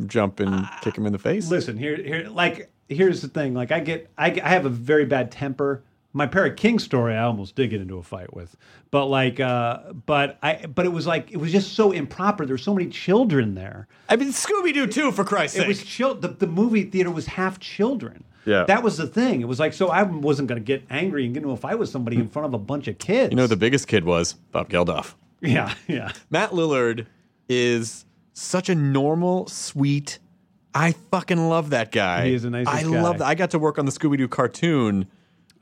jump and kick him in the face. Listen, here, here, like, here's the thing. Like, I get, I, I have a very bad temper. My Perry King story, I almost did get into a fight with, but like, uh, but I, but it was like, it was just so improper. There were so many children there. I mean, Scooby Doo too, for Christ's sake. It was chil- the, the movie theater was half children. Yeah. That was the thing. It was like, so I wasn't going to get angry and get into a fight with somebody in front of a bunch of kids. you know, the biggest kid was Bob Geldof. Yeah, yeah. Matt Lillard is such a normal, sweet. I fucking love that guy. He is the nicest I guy. love that. I got to work on the Scooby Doo cartoon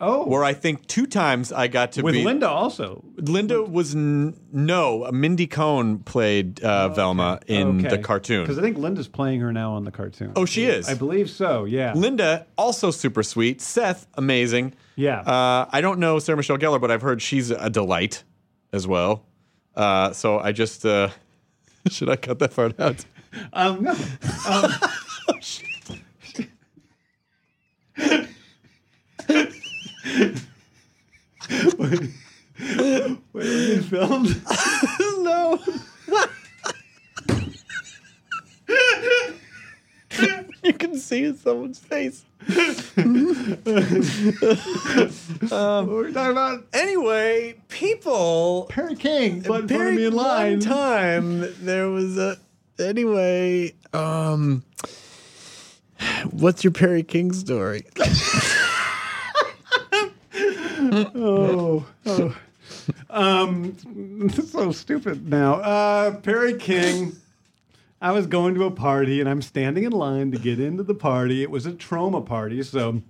Oh, where I think two times I got to with be Linda also. Linda was n- no. Mindy Cohn played uh, Velma in the cartoon. Because I think Linda's playing her now on the cartoon. Oh, she is. I believe so. Yeah. Linda also super sweet. Seth amazing. Yeah. Uh, I don't know Sarah Michelle Gellar, but I've heard she's a delight as well. Uh, so I just uh, should I cut that part out? Um, no. Um, Wait, wait, filmed? no. you can see his someone's face. what were we talking about? Anyway, people. Perry King, but in front of me in line. One time there was a. Anyway, um, what's your Perry King story? Oh, oh. Um, this is so stupid now. Uh, Perry King. I was going to a party and I'm standing in line to get into the party. It was a Troma party, so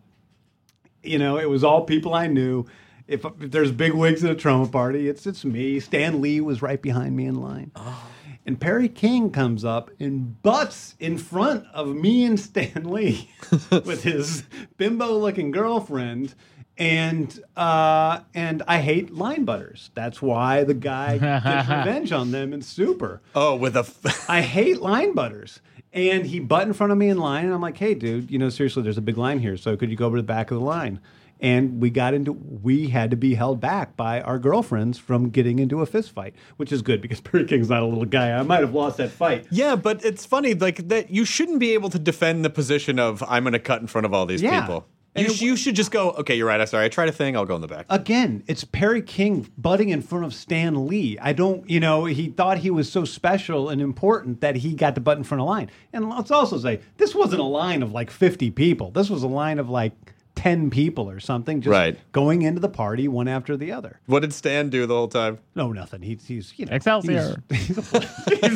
you know, it was all people I knew. If, if there's big wigs at a Troma party, it's it's me. Stan Lee was right behind me in line. Oh. And Perry King comes up and butts in front of me and Stan Lee with his bimbo looking girlfriend. And uh, and I hate line butters. That's why the guy gets revenge on them in Super. Oh, with a. F- I hate line butters. And he butt in front of me in line, and I'm like, hey, dude, you know, seriously, there's a big line here. So could you go over to the back of the line? And we got into, we had to be held back by our girlfriends from getting into a fist fight, which is good because Perry King's not a little guy. I might have lost that fight. yeah, but it's funny, like that. You shouldn't be able to defend the position of I'm going to cut in front of all these Yeah. people. And You, it- sh- you should just go. Okay, you're right. I'm sorry. I tried a thing. I'll go in the back. Again, it's Perry King butting in front of Stan Lee. I don't, you know, he thought he was so special and important that he got to butt in front of line. And let's also say, this wasn't a line of like 50 people. This was a line of like 10 people or something, just Right. going into the party one after the other. what did Stan do the whole time? No, nothing. He's, he's you know, Excelsior. He's, he's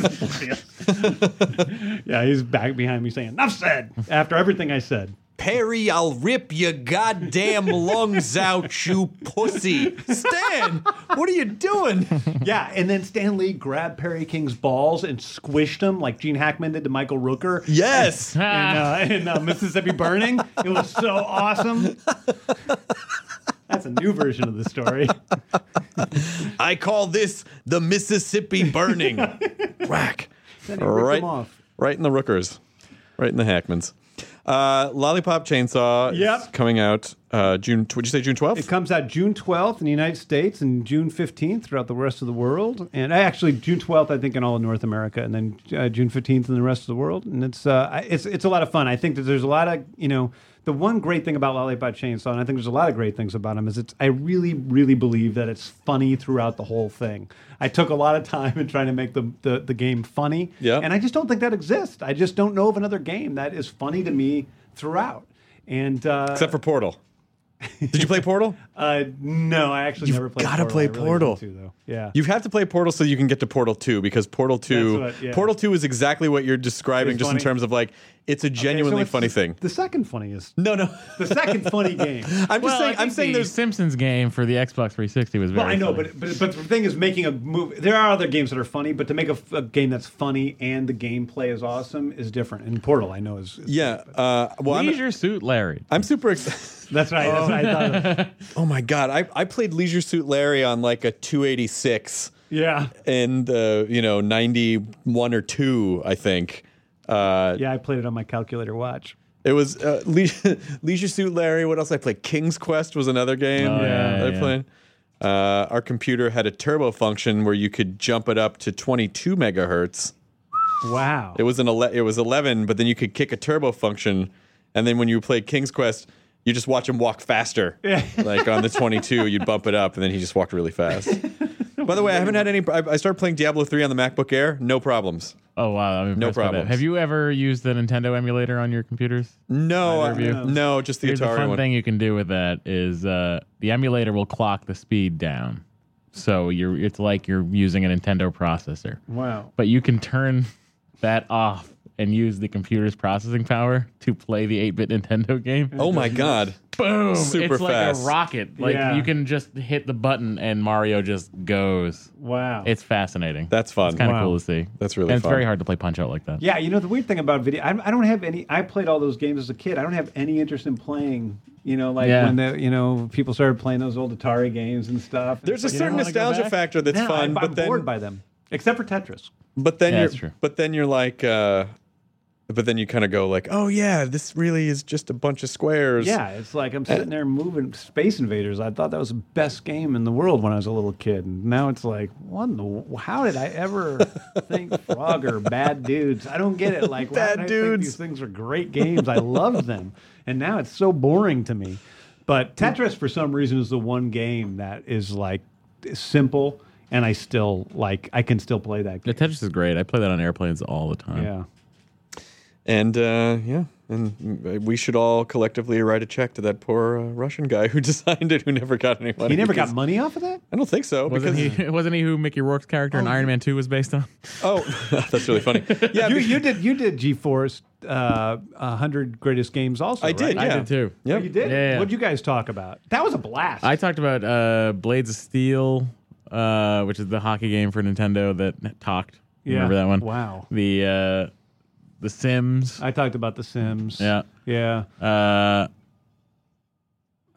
oblivious. yeah, he's back behind me saying, enough said, after everything I said. Perry, I'll rip your goddamn lungs out, you pussy. Stan, what are you doing? Yeah, and then Stan Lee grabbed Perry King's balls and squished them like Gene Hackman did to Michael Rooker. Yes. in, uh, in uh, Mississippi Burning. It was so awesome. That's a new version of the story. I call this the Mississippi burning. Whack. Then he ripped Right, right in the Rookers. Right in the Hackmans. Uh, Lollipop Chainsaw is coming out uh, June. Would you say June 12th? It comes out June 12th in the United States and June 15th throughout the rest of the world. And actually, June 12th, I think, in all of North America, and then uh, June 15th in the rest of the world. And it's uh, it's it's a lot of fun. I think that there's a lot of you know the one great thing about Lollipop Chainsaw, and I think there's a lot of great things about him, is it's I really really believe that it's funny throughout the whole thing. I took a lot of time in trying to make the the, the game funny, Yeah. and I just don't think that exists. I just don't know of another game that is funny to me throughout. And uh, Except for Portal. Did you play Portal? uh, no, I actually You've never played. Portal. Gotta Portal. play I really Portal. want to, though. Yeah, You have to play Portal so you can get to Portal 2 because Portal 2 what- yeah. Portal 2 is exactly what you're describing It's just in terms of like it's a Okay, so genuinely funny thing. The second funniest. No, no. The second funny game. I'm just Well, saying I I'm saying the there's Simpsons game for the Xbox 360 was very. Well, I know, funny. but, but but the thing is, making a movie. There are other games that are funny, but to make a, a game that's funny and the gameplay is awesome is different. And Portal, I know, is, is yeah. Uh, well, I'm, Leisure Suit Larry. I'm super excited. That's right. That's what I thought. Of. Oh my god, I, I played Leisure Suit Larry on like a 286 Yeah, and the you know 91 or 2, I think. Uh, yeah. I played it on my calculator watch. It was uh, Le- Leisure Suit Larry. What else I played? King's Quest was another game Oh, yeah, that I yeah. played. Uh, our computer had a turbo function where you could jump it up to 22 megahertz. Wow. It was an ele- it was 11, but then you could kick a turbo function, and then when you played King's Quest, you just watch him walk faster. Yeah. like on the 22, you'd bump it up, and then he just walked really fast. By the way, I haven't had any. I I started playing Diablo 3 on the MacBook Air. No problems. Oh wow, I'm No impressed by that. problems. Have you ever used the Nintendo emulator on your computers? No, Neither you? I- no, just the Here's the Atari fun one. thing you can do with that is uh, the emulator will clock the speed down, so you're it's like you're using a Nintendo processor. wow. But you can turn that off and use the computer's processing power to play the 8-bit Nintendo game. Oh my god. Boom! Super it's like a rocket. Like Yeah. you can just hit the button and Mario just goes. Wow. It's fascinating. That's fun. It's kind of Wow. cool to see. That's really and it's fun. very hard to play Punch Out like that. Yeah, you know the weird thing about video, I, I don't have any. I played all those games as a kid. I don't have any interest in playing. You know, like Yeah. when the you know people started playing those old Atari games and stuff. There's a It's like, certain wanna go nostalgia back? factor that's no, fun, I'm, but I'm then bored by them, except for Tetris. but then Yeah, you're that's true. but then you're like uh but then you kind of go like, oh yeah, this really is just a bunch of squares. Yeah, it's like I'm sitting there moving Space Invaders. I thought that was the best game in the world when I was a little kid, and now it's like, what? In the, how did I ever think Frogger bad dudes? I don't get it. Like why Bad did I think dudes. these things are great games. I loved them, and now it's so boring to me. But Tetris, for some reason, is the one game that is like simple, and I still like. I can still play that The game. Tetris is great. I play that on airplanes all the time. Yeah. And uh, yeah, and we should all collectively write a check to that poor uh, Russian guy who designed it, who never got any money. He never got money off of that. I don't think so. Wasn't because, he? Wasn't he who Mickey Rourke's character in Iron Man Two was based on? Oh, that's really funny. Yeah, you, be- you did you did G4 uh, hundred greatest games also. I did. right? Yeah, I did too. Yeah, Oh, you did. Yeah, yeah. What'd you guys talk about? That was a blast. I talked about uh, Blades of Steel, uh, which is the hockey game for Nintendo that talked. Yeah. Remember that one? Wow. The uh, The Sims. I talked about The Sims. yeah. yeah. Uh,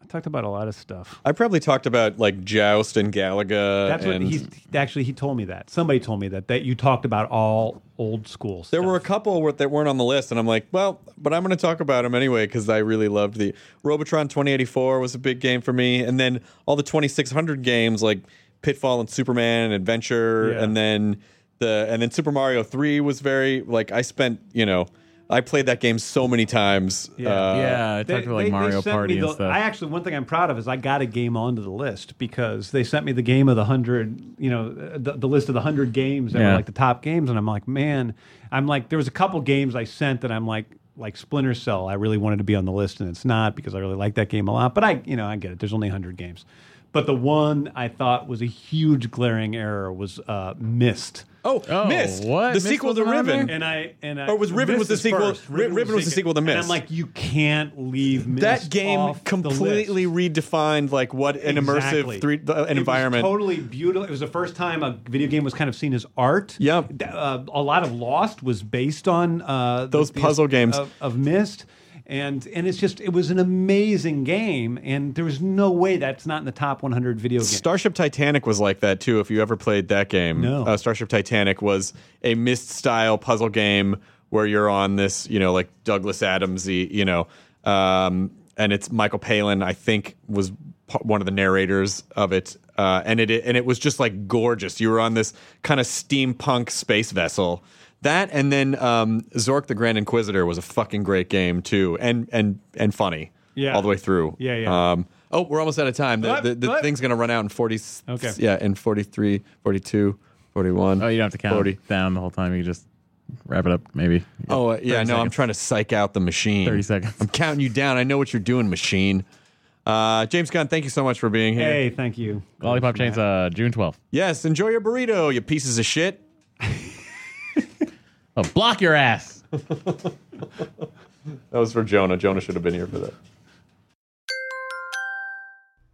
I talked about a lot of stuff. I probably talked about like Joust and Galaga. That's what and he actually he told me that. Somebody told me that that you talked about all old school. Stuff. There were a couple were- that weren't on the list, and I'm like, well, but I'm going to talk about them anyway because I really loved the Robotron 2084 was a big game for me, and then all the 2600 games like Pitfall and Superman and Adventure, Yeah. and then the and then Super Mario 3 was very like I spent you know I played that game so many times. Yeah. Uh, yeah, I They- talked about like they Mario sent Party me and stuff. I actually, one thing I'm proud of is I got a game onto the list because they sent me the game of the hundred, you know, the, the list of the hundred games that were Yeah. like the top games, and I'm like, man, I'm like, there was a couple games I sent that I'm like, like Splinter Cell, I really wanted to be on the list, and it's not because I really like that game a lot. But I, you know, I get it. There's only hundred games, but the one I thought was a huge glaring error was uh, Myst. Oh, Oh, Myst, what? the Myst sequel to wasn't Riven. And I and I, Or was Riven was the sequel- first. Ri- Riven was the sequel to Myst. And I'm like, you can't leave Myst that game off the completely list. redefined like what an Exactly. immersive three uh, an It environment. Was totally beautiful. It was the first time a video game was kind of seen as art. Yep. Uh, a lot of Lost was based on uh, Those the- puzzle games. of, of Myst. And and it's just it was an amazing game, and there was no way that's not in the top 100 video games. Starship Titanic was like that too. If you ever played that game, No. uh, Starship Titanic was a Myst style puzzle game where you're on this, you know, like Douglas Adamsy, you know, um, and it's Michael Palin. I think was one of the narrators of it, uh, and it and it was just like gorgeous. You were on this kind of steampunk space vessel. That and then um, Zork the Grand Inquisitor was a fucking great game too, and and and funny, Yeah. all the way through. Yeah, yeah. Um, oh, we're almost out of time. The, the, the thing's gonna run out in 40 Okay. yeah in 43 42 41 oh, you don't have to count 40. down the whole time. You just wrap it up, maybe. oh uh, yeah 30 no i'm trying to psych out the machine 30 seconds. i'm counting you down i know what you're doing machine uh, james gunn thank you so much for being here Hey, thank you. Lollipop Chainsaw, June 12th. yes enjoy your burrito you pieces of shit Oh, block your ass. that was for jonah jonah should have been here for that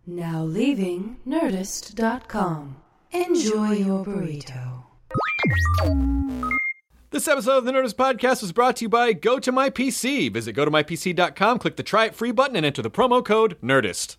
Now leaving Nerdist.com. Enjoy your burrito. This episode of the Nerdist Podcast was brought to you by GoToMyPC. Visit go to gotomypc.com, click the try it free button, and enter the promo code NERDIST.